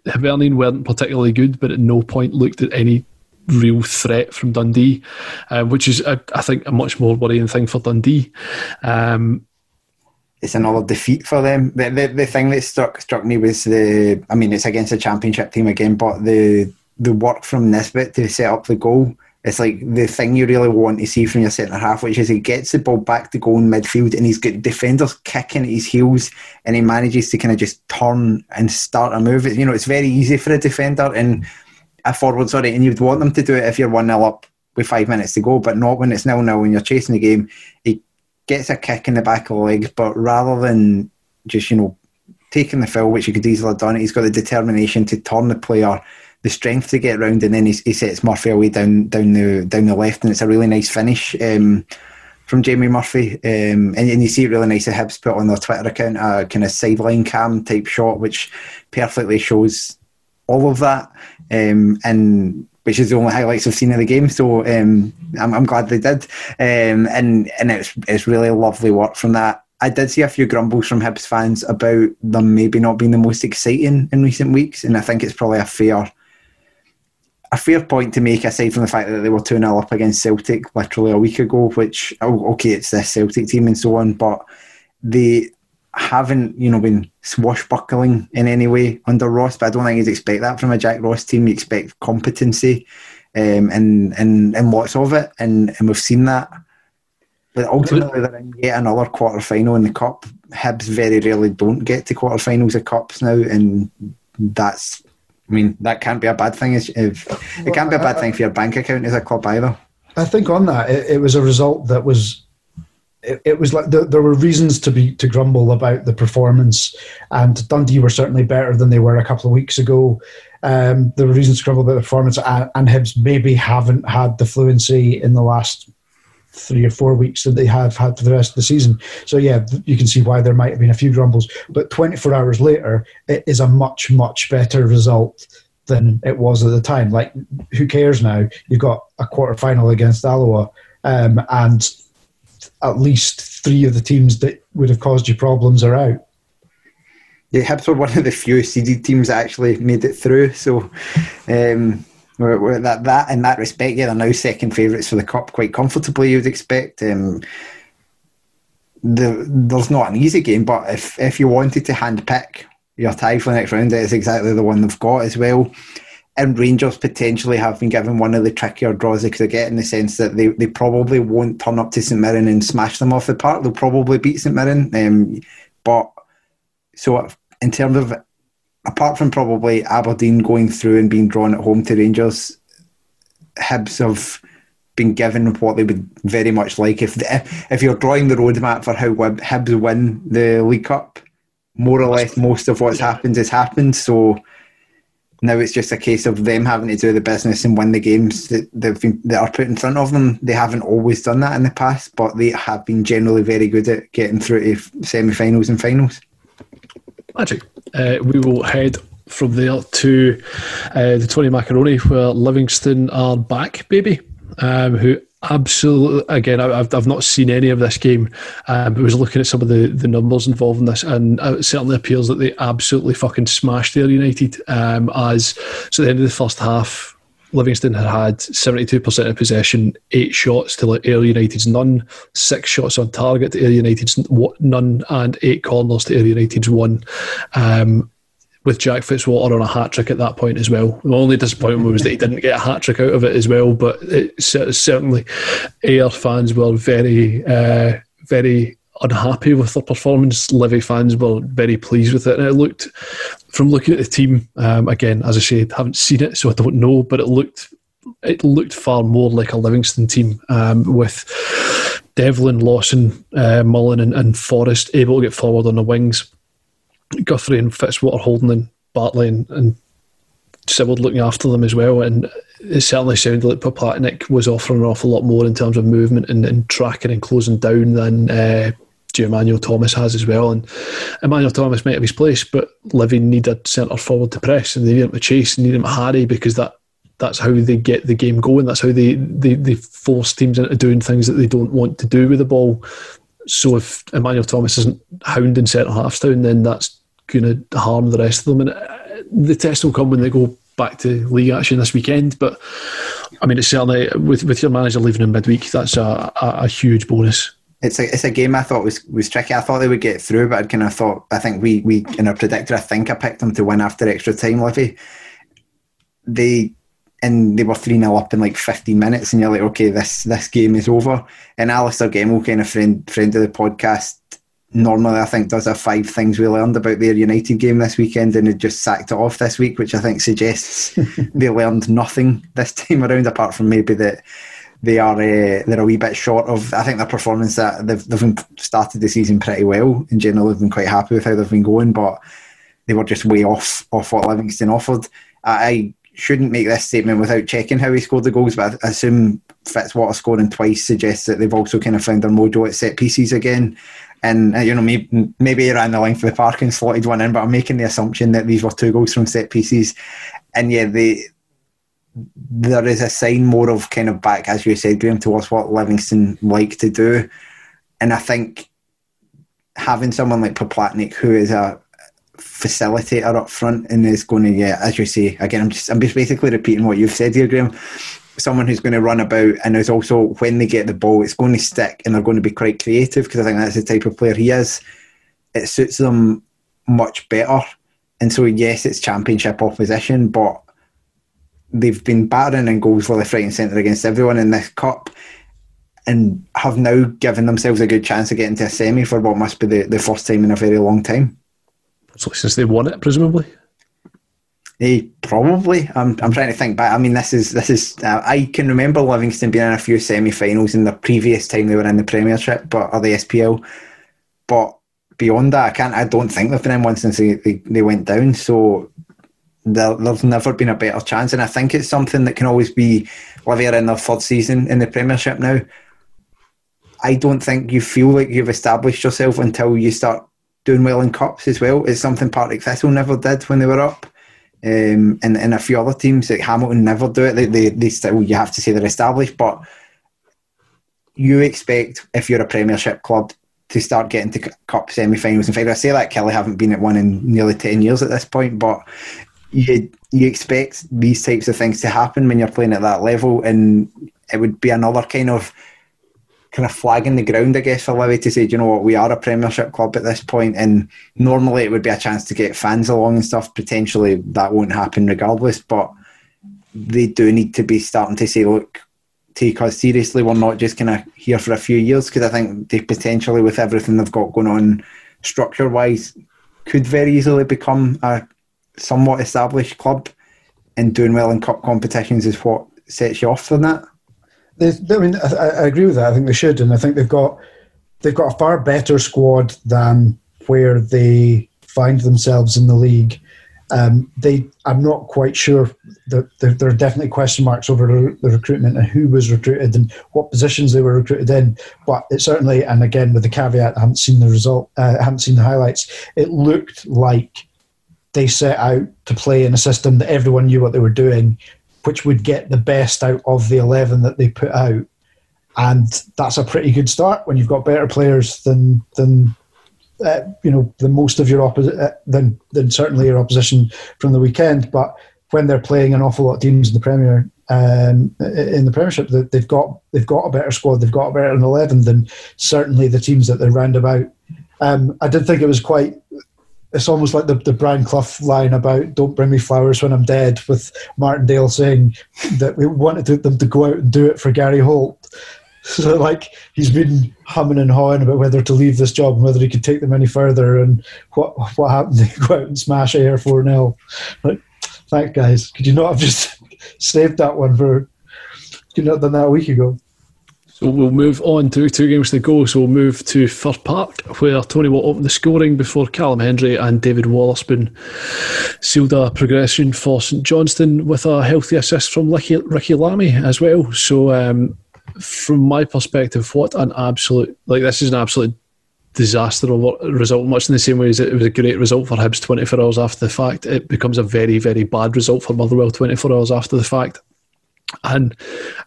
C: Hibernian weren't particularly good, but at no point looked at any real threat from Dundee, uh, which is, I think, a much more worrying thing for Dundee. Um,
D: it's another defeat for them. The, the the thing that struck struck me was the. I mean, it's against a championship team again, but the the work from Nisbet to set up the goal. It's like the thing you really want to see from your centre half, which is he gets the ball back to goal in midfield and he's got defenders kicking at his heels and he manages to kind of just turn and start a move. You know, it's very easy for a defender and a forward, sorry, and you'd want them to do it if you're 1 0 up with five minutes to go, but not when it's nil nil and you're chasing the game. He gets a kick in the back of the leg, but rather than just, you know, taking the fill, which he could easily have done, he's got the determination to turn the player, the strength to get round, and then he, he sets Murphy away down down the down the left, and it's a really nice finish. Um, from Jamie Murphy, um, and, and, you see really nice. Hibs put on their Twitter account a kind of sideline cam type shot, which perfectly shows all of that, um, and which is the only highlights I've seen of the game. So um, I'm, I'm, glad they did, um, and and it's it's really lovely work from that. I did see a few grumbles from Hibs fans about them maybe not being the most exciting in recent weeks, and I think it's probably a fair a fair point to make aside from the fact that they were 2 0 up against Celtic literally a week ago, which, oh, okay, it's this Celtic team and so on, but they haven't, you know, been swashbuckling in any way under Ross, but I don't think you'd expect that from a Jack Ross team. You expect competency um, and, and, and lots of it, and, and we've seen that. But ultimately, they're in yet another quarter final in the Cup. Hibs very rarely don't get to quarter finals of Cups now, and that's I mean, that can't be a bad thing. If it can't be a bad thing for your bank account as a club either.
E: I think on that, it, it was a result that was. It, it was like the, there were reasons to be to grumble about the performance, and Dundee were certainly better than they were a couple of weeks ago. Um, there were reasons to grumble about the performance, and, and Hibs maybe haven't had the fluency in the last three or four weeks that they have had for the rest of the season. So yeah, you can see why there might have been a few grumbles. But 24 hours later, it is a much much better result than it was at the time. Like, who cares now? You've got a quarter final against Alloa, um, and at least three of the teams that would have caused you problems are out.
D: Yeah, Hibs were one of the few seeded teams that actually made it through. So, um, we're, we're that that in that respect, yeah, they're now second favourites for the cup quite comfortably. You'd expect. Um, the, there's not an easy game, but if if you wanted to hand pick your tie for the next round, it's exactly the one they've got as well. And Rangers potentially have been given one of the trickier draws they could get in the sense that they, they probably won't turn up to St Mirren and smash them off the park. They'll probably beat St Mirren. Um, but so in terms of apart from probably Aberdeen going through and being drawn at home to Rangers, Hibs have been given what they would very much like. If the, if you're drawing the roadmap for how Hibs win the League Cup, more or less most of what's happened has happened. So now it's just a case of them having to do the business and win the games that they've been, that are put in front of them. They haven't always done that in the past, but they have been generally very good at getting through to semi-finals and finals.
C: Magic. Uh, we will head from there to uh, the Tony Macaroni, where Livingston are back, baby. Um, who absolutely again I, have I've not seen any of this game um, but was looking at some of the, the numbers involved in this and it certainly appears that they absolutely fucking smashed Ayr United um, as so at the end of the first half Livingston had had 72% of possession, eight shots to Ayr United's none, six shots on target to Ayr United's none, and eight corners to Ayr United's one. Um, with Jack Fitzwater on a hat trick at that point as well. The only disappointment was that he didn't get a hat trick out of it as well, but it, certainly Ayr fans were very, uh, very unhappy with the performance. Livy fans were very pleased with it, and it looked from looking at the team um, again. As I said, haven't seen it, so I don't know, but it looked it looked far more like a Livingston team um, with Devlin, Lawson, uh, Mullin, and, and Forrest able to get forward on the wings. Guthrie and Fitzwater holding and Bartley and, and Sibbald looking after them as well. And it certainly sounded like Poplatnik was offering an awful lot more in terms of movement and, and tracking and closing down than uh, Emmanuel Thomas has as well. And Emmanuel Thomas might have his place, but Livy needed centre forward to press and they need him to chase and need him to harry because that that's how they get the game going. That's how they, they, they force teams into doing things that they don't want to do with the ball. So if Emmanuel Thomas isn't hounding centre halves down, then that's going to harm the rest of them. And uh, the test will come when they go back to league action this weekend. But I mean, it's certainly with with your manager leaving in midweek, that's a, a, a huge bonus.
D: It's a it's a game I thought was was tricky. I thought they would get through, but I kind of thought I think we we in our predictor I think I picked them to win after extra time, Livy. They and they were 3 0 up in like 15 minutes, and you're like, okay, this this game is over. And Alistair Gemmell, kind of friend friend of the podcast, normally I think does a five things we learned about their United game this weekend, and it just sacked it off this week, which I think suggests they learned nothing this time around, apart from maybe that they are uh, they're a wee bit short of. I think their performance that they've they've started the season pretty well in general. They've been quite happy with how they've been going, but they were just way off off what Livingston offered. I shouldn't make this statement without checking how he scored the goals, but I assume Fitzwater scoring twice suggests that they've also kind of found their mojo at set pieces again. And uh, you know, maybe, maybe he ran the length of the park and slotted one in, but I'm making the assumption that these were two goals from set pieces. And yeah, they there is a sign more of kind of back, as you said, Graham, towards what Livingston like to do. And I think having someone like Poplatnik, who is a facilitator up front and is going to, yeah, as you say, again, I'm just I'm just basically repeating what you've said here, Graham. Someone who's going to run about and is also when they get the ball, it's going to stick and they're going to be quite creative because I think that's the type of player he is. It suits them much better. And so yes, it's championship opposition, but they've been battering in goals for the right and centre against everyone in this cup and have now given themselves a good chance of getting to a semi for what must be the, the first time in a very long time.
C: Since they won it, presumably.
D: Hey, eh, probably. I'm, I'm trying to think back. I mean, this is this is. Uh, I can remember Livingston being in a few semi-finals in the previous time they were in the Premiership, but or the SPL. But beyond that, I can't. I don't think they've been in one since they, they, they went down. So there, there's never been a better chance, and I think it's something that can always be. Livy in their third season in the Premiership now. I don't think you feel like you've established yourself until you start doing well in cups as well. is something Partick Thistle never did when they were up. Um, and, and a few other teams like Hamilton never do it. They, they, they still, you have to say they're established, but you expect if you're a Premiership club to start getting to cup semi-finals. In fact, I say that Killie haven't been at one in nearly ten years at this point, but you you expect these types of things to happen when you're playing at that level, and it would be another kind of kind of flagging the ground, I guess, for Livy to say, you know what, we are a Premiership club at this point, and normally it would be a chance to get fans along and stuff. Potentially that won't happen regardless, but they do need to be starting to say, look, take us seriously. We're not just kind of here for a few years because I think they potentially, with everything they've got going on structure wise, could very easily become a somewhat established club. And doing well in cup competitions is what sets you off from that.
E: I mean, I, I, agree with that. I think they should, and I think they've got they've got a far better squad than where they find themselves in the league. Um, they, I'm not quite sure that there, there, are definitely question marks over the, the, recruitment and who was recruited and what positions they were recruited in. But it certainly, and again with the caveat, I haven't seen the result, uh, I haven't seen the highlights. It looked like they set out to play in a system that everyone knew what they were doing, which would get the best out of the 11 that they put out. And that's a pretty good start when you've got better players than than uh, you know than most of your opposition uh, than than certainly your opposition from the weekend. But when they're playing an awful lot of teams in the Premier um, in the Premiership, they've got they've got a better squad, they've got a better eleven than certainly the teams that they're round about. Um, I did think it was quite it's almost like the, the Brian Clough line about "Don't bring me flowers when I'm dead," with Martindale saying that we wanted them to go out and do it for Gary Holt. So, like, he's been humming and hawing about whether to leave this job and whether he could take them any further, and what what happened? They go out and smash Ayr four 0 Like, thanks, guys. Could you not have just saved that one for? Could you not have done that a week ago?
C: So we'll move on to two games to go. So we'll move to Fir Park, where Tony will open the scoring before Callum Hendry and David Wotherspoon sealed a progression for St Johnstone with a healthy assist from Ricky, Ricky Lamie as well. So um, from my perspective, what an absolute like this is an absolute disaster result. Much in the same way as it was a great result for Hibs 24 hours after the fact, it becomes a very very bad result for Motherwell 24 hours after the fact. And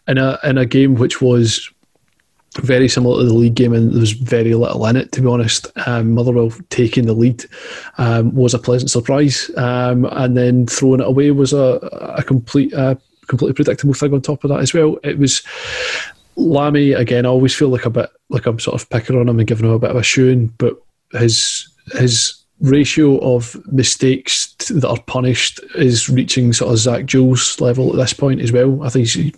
C: in a in a game which was very similar to the league game, and there was very little in it, to be honest. Um, Motherwell taking the lead um, was a pleasant surprise, um, and then throwing it away was a, a complete uh, completely predictable thing on top of that as well. It was Lamie again. I always feel like a bit like I'm sort of picking on him and giving him a bit of a shoeing, but his his ratio of mistakes that are punished is reaching sort of Zak Jules level at this point as well. I think he,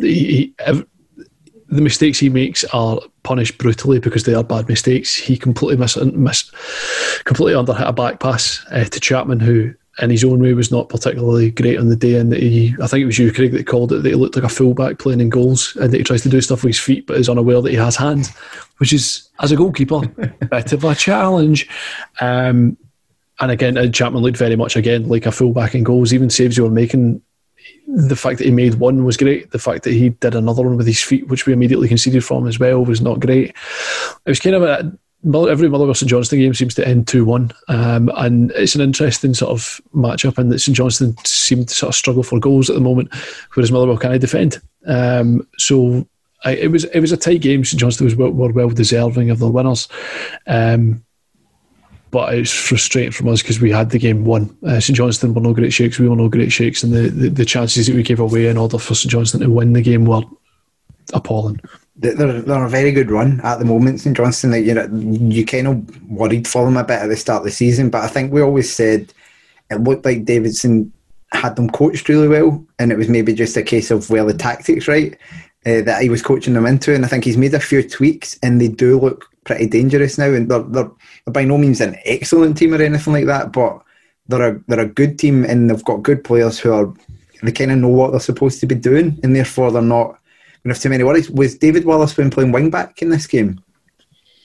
C: he, the mistakes he makes are punished brutally because they are bad mistakes. He completely miss, miss completely underhit a back pass uh, to Chapman, who in his own way was not particularly great on the day. And he, I think it was you, Craig, that called it that he looked like a fullback playing in goals, and that he tries to do stuff with his feet, but is unaware that he has hands, which is as a goalkeeper a bit of a challenge. Um, and again, Chapman looked very much again like a fullback in goals. Even saves you were making the fact that he made one was great. The fact that he did another one with his feet, which we immediately conceded from as well, was not great. It was kind of a every Motherwell St Johnstone game seems to end 2 1. Um, and it's an interesting sort of matchup, and that St Johnstone seem to sort of struggle for goals at the moment, whereas Motherwell kind of defend. Um, so I, it was it was a tight game. St Johnstone was were well deserving of the winners. Um, but it's frustrating from us because we had the game won. Uh, St Johnstone were no great shakes, we were no great shakes, and the, the, the, chances that we gave away in order for St Johnstone to win the game were appalling.
D: They're, they're a very good run at the moment, St Johnstone. Like, you know, you kind of worried for them a bit at the start of the season, but I think we always said it looked like Davidson had them coached really well, and it was maybe just a case of well the tactics right uh, that he was coaching them into, and I think he's made a few tweaks, and they do look pretty dangerous now, and they're, they're, they're by no means an excellent team or anything like that, but they're a they're a good team, and they've got good players who are they kind of know what they're supposed to be doing, and therefore they're not going to have too many worries. Was David Wotherspoon playing wing back in this game?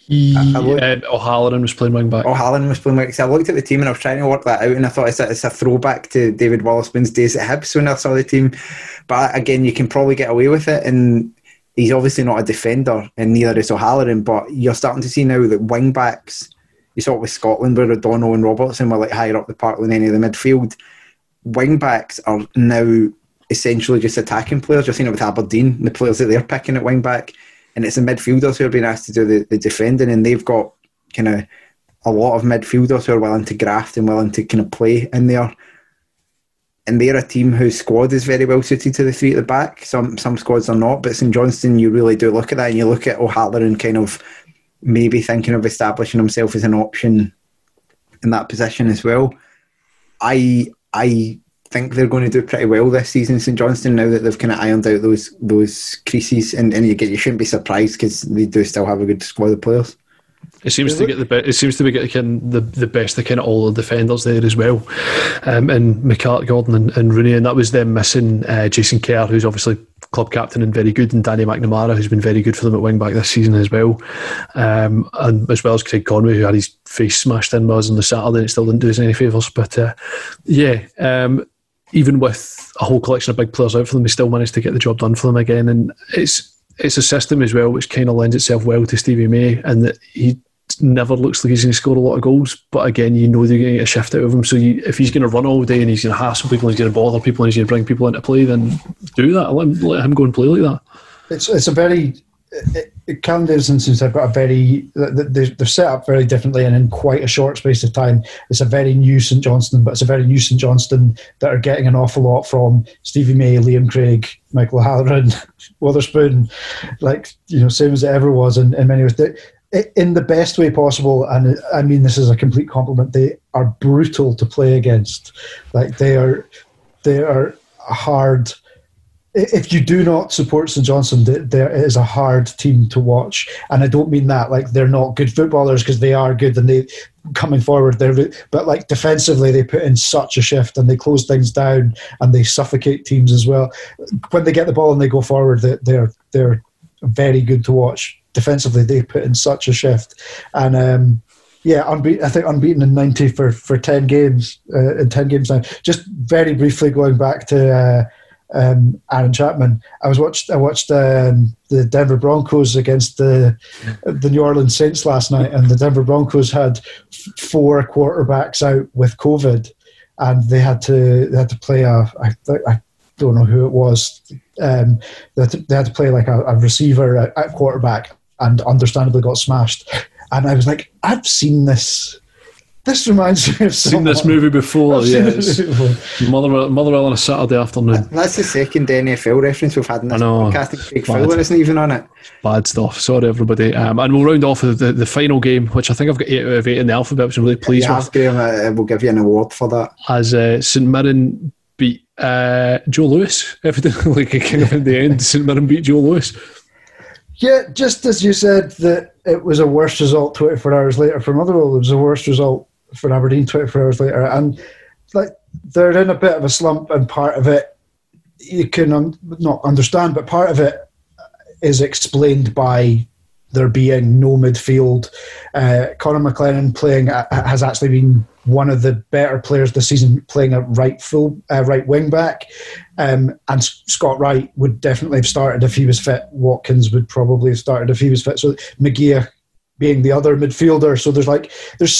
C: Yeah, uh, O'Halloran was playing wing back.
D: O'Halloran was playing wing back. So I looked at the team and I was trying to work that out, and I thought it's a, it's a throwback to David Wotherspoon's days at Hibs when I saw the team. But again, you can probably get away with it, and he's obviously not a defender, and neither is O'Halloran. But you're starting to see now that wing backs, you saw it with Scotland where O'Donnell and Robertson were like higher up the park than any of the midfield. Wing backs are now essentially just attacking players. You're seeing it with Aberdeen, the players that they're picking at wing back and it's the midfielders who are being asked to do the, the defending, and they've got kind of a lot of midfielders who are willing to graft and willing to kind of play in there. And they're a team whose squad is very well suited to the three at the back. Some some squads are not, but St Johnstone, you really do look at that, and you look at O'Halloran kind of maybe thinking of establishing himself as an option in that position as well. I I think they're going to do pretty well this season, St Johnstone. Now that they've kind of ironed out those those creases, and, and you get you shouldn't be surprised because they do still have a good squad of players.
C: It seems to get the be- it seems to be getting the the best of kind of all the defenders there as well, um, and McCart, Gordon, and, and Rooney, and that was them missing uh, Jason Kerr, who's obviously club captain and very good, and Danny McNamara, who's been very good for them at wing back this season as well, um, and as well as Craig Conway, who had his face smashed in by us on the Saturday, and it still didn't do us any favours. But uh, yeah, um, even with a whole collection of big players out for them, he still managed to get the job done for them again. And it's it's a system as well which kind of lends itself well to Stevie May, and that he never looks like he's going to score a lot of goals. But again, you know they're going to get a shift out of him. So you, if he's going to run all day and he's going to hassle people, he's going to bother people, and he's going to bring people into play, then do that. Let him, let him go and play like that.
E: It's it's a very Cannondale's instance have got a very they're, set up very differently and in quite a short space of time. It's a very new St Johnstone, but it's a very new St Johnstone that are getting an awful lot from Stevie May, Liam Craig, Michael Halloran, Wotherspoon, like you know, same as it ever was in, in many ways. They, in the best way possible, and I mean this is a complete compliment. They are brutal to play against. Like they are, they are hard if you do not support St Johnstone, there is a hard team to watch, and I don't mean that like they're not good footballers because they are good and they coming forward. They're but like defensively, they put in such a shift and they close things down and they suffocate teams as well. When they get the ball and they go forward, they're they're very good to watch. Defensively, they put in such a shift, and um, yeah, unbe- I think unbeaten in ninety for for ten games uh, in ten games now. Just very briefly going back to. Uh, um, Aaron Chapman. I was watched. I watched um, the Denver Broncos against the the New Orleans Saints last night, and the Denver Broncos had four quarterbacks out with COVID, and they had to they had to play a. I, I don't know who it was. Um, they, had to, they had to play like a, a receiver at quarterback, and understandably got smashed. And I was like, I've seen this this reminds me of
C: Seen this movie before,
E: I've seen
C: yes.
E: this movie before.
C: Motherwell, Motherwell on a Saturday afternoon.
D: That's the second NFL reference we've had in this
C: I know.
D: podcast. and Craig
C: Bad.
D: Fowler isn't even on it.
C: Bad stuff. Sorry, everybody. Um, and we'll round off with the, the final game, which I think I've got 8 out of 8 in the alphabet, which I'm really
D: You
C: pleased with.
D: Graham. uh, We'll give you an award for that.
C: As uh, St Mirren beat uh, Joe Lewis, evidently, like, kind of in the end, St Mirren beat Joe Lewis.
E: Yeah, just as you said that it was a worse result 24 hours later for Motherwell, it was a worse result for Aberdeen 24 hours later. And like they're in a bit of a slump, and part of it you can un- not understand, but part of it is explained by there being no midfield. Uh, Connor McLennan playing uh, has actually been one of the better players this season, playing a right full, uh, right wing back. Um, and Scott Wright would definitely have started if he was fit. Watkins would probably have started if he was fit. So McGear being the other midfielder. So there's like there's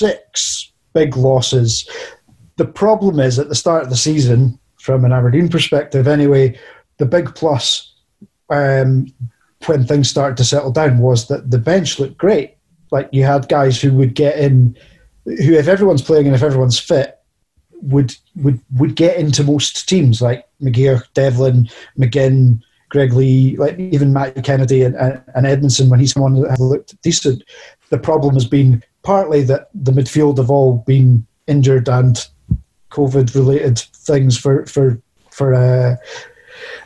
E: six big losses. The problem is at the start of the season, from an Aberdeen perspective, anyway, the big plus um, when things started to settle down was that the bench looked great. Like you had guys who would get in, who if everyone's playing and if everyone's fit, would would would get into most teams like McGear, Devlin, McGinn, Greg Leigh, like even Matt Kennedy and, and, Edmondson when he's someone that have looked decent. The problem has been partly that the midfield have all been injured and COVID related things for for for uh,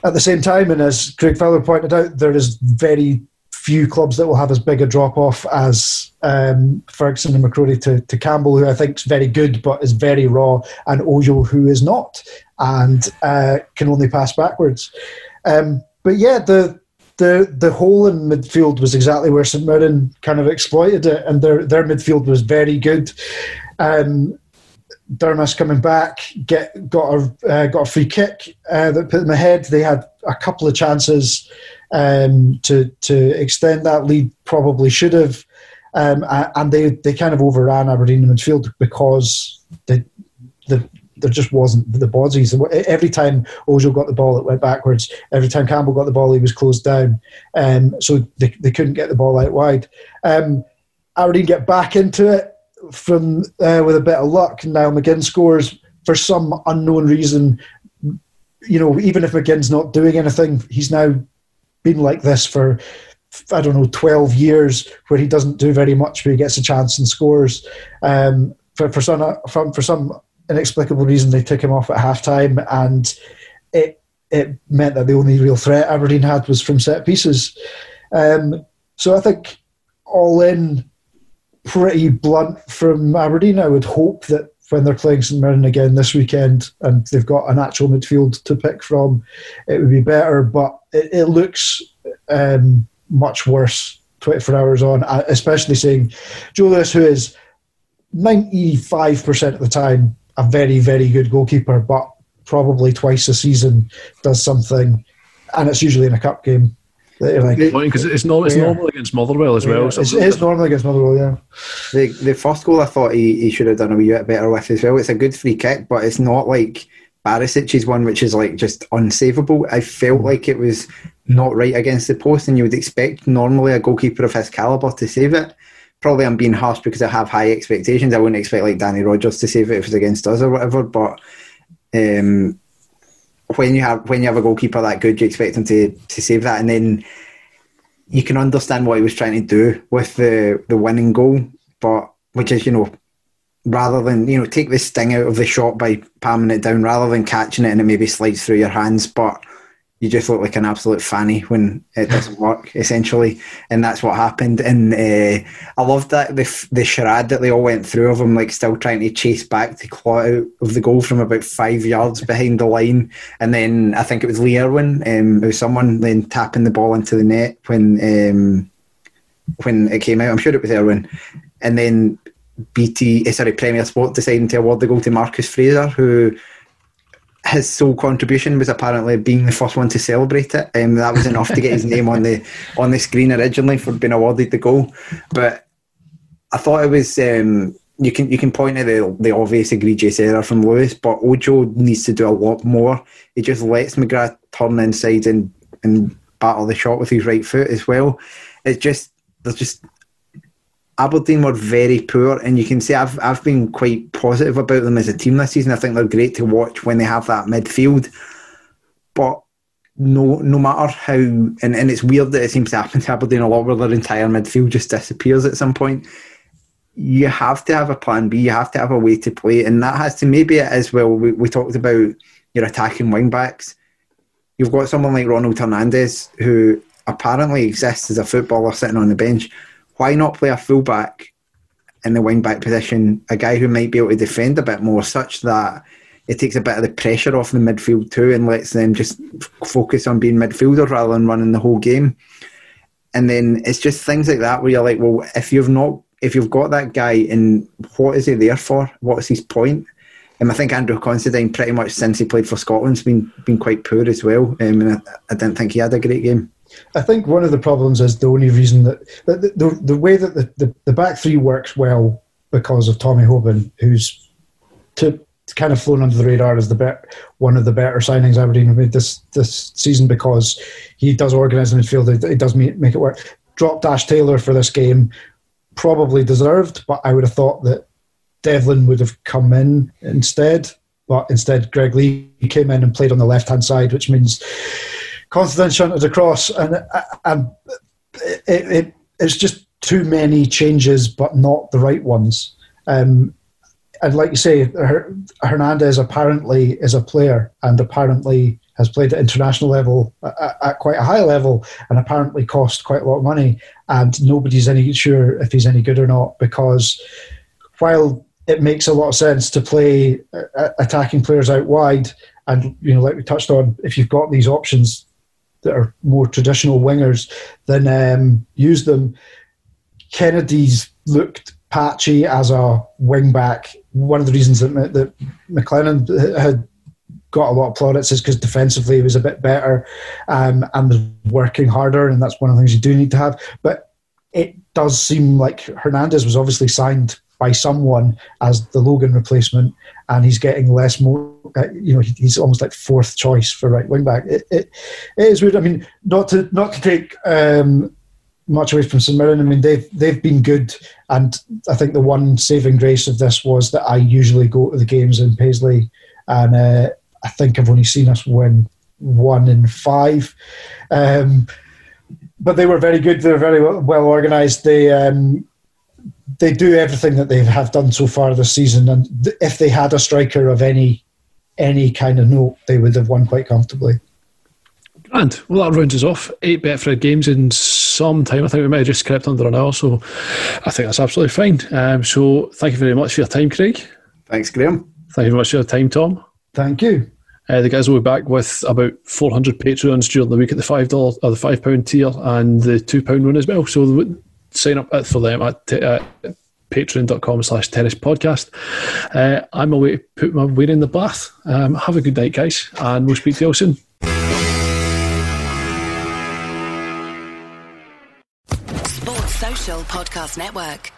E: at the same time. And as Craig Fowler pointed out, there is very few clubs that will have as big a drop off as um, Ferguson and McCrorie to, to Campbell, who I think is very good but is very raw, and Ojo, who is not and uh, can only pass backwards. Um, but yeah, the the the hole in midfield was exactly where St Mirren kind of exploited it, and their their midfield was very good. Um, Durmus coming back, get got a uh, got a free kick uh, that put them ahead. They had a couple of chances um, to to extend that lead. Probably should have, um, and they they kind of overran Aberdeen in midfield because the the there just wasn't the bodies. Every time Ojo got the ball, it went backwards. Every time Campbell got the ball, he was closed down. Um, so they, they couldn't get the ball out wide. Um, Aberdeen get back into it from uh, with a bit of luck. Now McGinn scores for some unknown reason. You know, even if McGinn's not doing anything, he's now been like this for I don't know twelve years, where he doesn't do very much, but he gets a chance and scores. Um, for for some from for some inexplicable reason, they took him off at halftime, and it it meant that the only real threat Aberdeen had was from set pieces. Um, so I think all in pretty blunt from Aberdeen. I would hope that when they're playing St Mirren again this weekend and they've got an actual midfield to pick from, it would be better. But it, it looks um, much worse 24 hours on, uh, especially seeing Lewis, who is 95% of the time a very, very good goalkeeper, but probably twice a season does something, and it's usually in a cup game. that like,
C: Because it's, no, it's
E: Yeah.
C: normal against Motherwell as well.
E: yeah,
C: so
E: it's, it's normally against Motherwell, yeah.
D: The the first goal I thought he, he should have done a wee bit better with as well. It's a good free kick, but it's not like Barisic's one, which is like just unsavable. I felt mm. like it was not right against the post, and you would expect normally a goalkeeper of his calibre to save it. Probably I'm being harsh because I have high expectations. I wouldn't expect like Danny Rogers to save it if it's against us or whatever. But um, when you have when you have a goalkeeper that good, you expect him to to save that, and then you can understand what he was trying to do with the the winning goal, but which is you know rather than you know take the sting out of the shot by palming it down, rather than catching it and it maybe slides through your hands, but you just look like an absolute fanny when it doesn't work, essentially, and that's what happened. And uh, I loved that the the charade that they all went through of him, like still trying to chase back to claw out of the goal from about five yards behind the line, and then I think it was Lee Erwin, um, was someone then tapping the ball into the net when um, when it came out. I'm sure it was Erwin, and then BT, eh, sorry, Premier Sport deciding to award the goal to Marcus Fraser, who his sole contribution was apparently being the first one to celebrate it. Um, that was enough to get his name on the on the screen originally for being awarded the goal. But I thought it was um, you can you can point at the the obvious egregious error from Lewis, but Ojo needs to do a lot more. He just lets McGrath turn inside and and battle the shot with his right foot as well. It's just there's just Aberdeen were very poor, and you can see I've I've been quite positive about them as a team this season. I think they're great to watch when they have that midfield, but no no matter how and, and it's weird that it seems to happen to Aberdeen a lot where their entire midfield just disappears at some point. You have to have a plan B. You have to have a way to play, and that has to maybe as well. We, we talked about your attacking wing backs. You've got someone like Ronald Hernandez who apparently exists as a footballer sitting on the bench why not play a fullback in the wing back position, a guy who might be able to defend a bit more, such that it takes a bit of the pressure off the midfield too and lets them just focus on being midfielders rather than running the whole game. And then it's just things like that where you're like, well, if you've not, if you've got that guy, and what is he there for? What's his point? And I think Andrew Considine, pretty much since he played for Scotland, has been been quite poor as well. Um, and I, I didn't think he had a great game.
E: I think one of the problems is the only reason that, the, the, the way that the, the, the, back three works well because of Tommy Hoban, who's to, kind of flown under the radar as the bet, one of the better signings Aberdeen have made this this season because he does organise in midfield, he does make, make it work. Dropped Ash Taylor for this game, probably deserved, but I would have thought that Devlin would have come in instead. But instead, Greg Leigh came in and played on the left hand side, which means Considine shunted across, and, and it, it, it's just too many changes, but not the right ones. Um, and like you say, Hernandez apparently is a player and apparently has played at international level at, at, quite a high level and apparently cost quite a lot of money. And nobody's any sure if he's any good or not because while it makes a lot of sense to play uh, attacking players out wide, and you know, like we touched on, if you've got these options, that are more traditional wingers, then um, use them. Kennedy's looked patchy as a wing back. One of the reasons that, that McLennan had got a lot of plaudits is because defensively he was a bit better um, and was working harder, and that's one of the things you do need to have. But it does seem like Hernandez was obviously signed by someone as the Logan replacement, and he's getting less more. Uh, you know, he's almost like fourth choice for right wing back. It, it, it is weird. I mean, not to not to take um, much away from St Mirren. I mean, they've they've been good, and I think the one saving grace of this was that I usually go to the games in Paisley, and uh, I think I've only seen us win one in five. Um, but they were very good. They were very well, well organised. They um, they do everything that they have done so far this season, and th- if they had a striker of any any kind of note, they would have won quite comfortably.
C: And well, that rounds us off. Eight Betfred games in some time. I think we might have just crept under an hour, so I think that's absolutely fine. Um, so thank you very much for your time, Craig.
D: Thanks, Graham.
C: Thank you very much for your time, Tom.
E: Thank you.
C: Uh, the guys will be back with about 400 Patreons during the week at the five dollar or the five pound tier and the two pound one as well. So sign up for them at uh, patreon.com slash tennis podcast. Uh, I'm away to put my weight in the bath. Um, have a good night, guys, and we'll speak to you all soon.
A: Sports Social Podcast Network.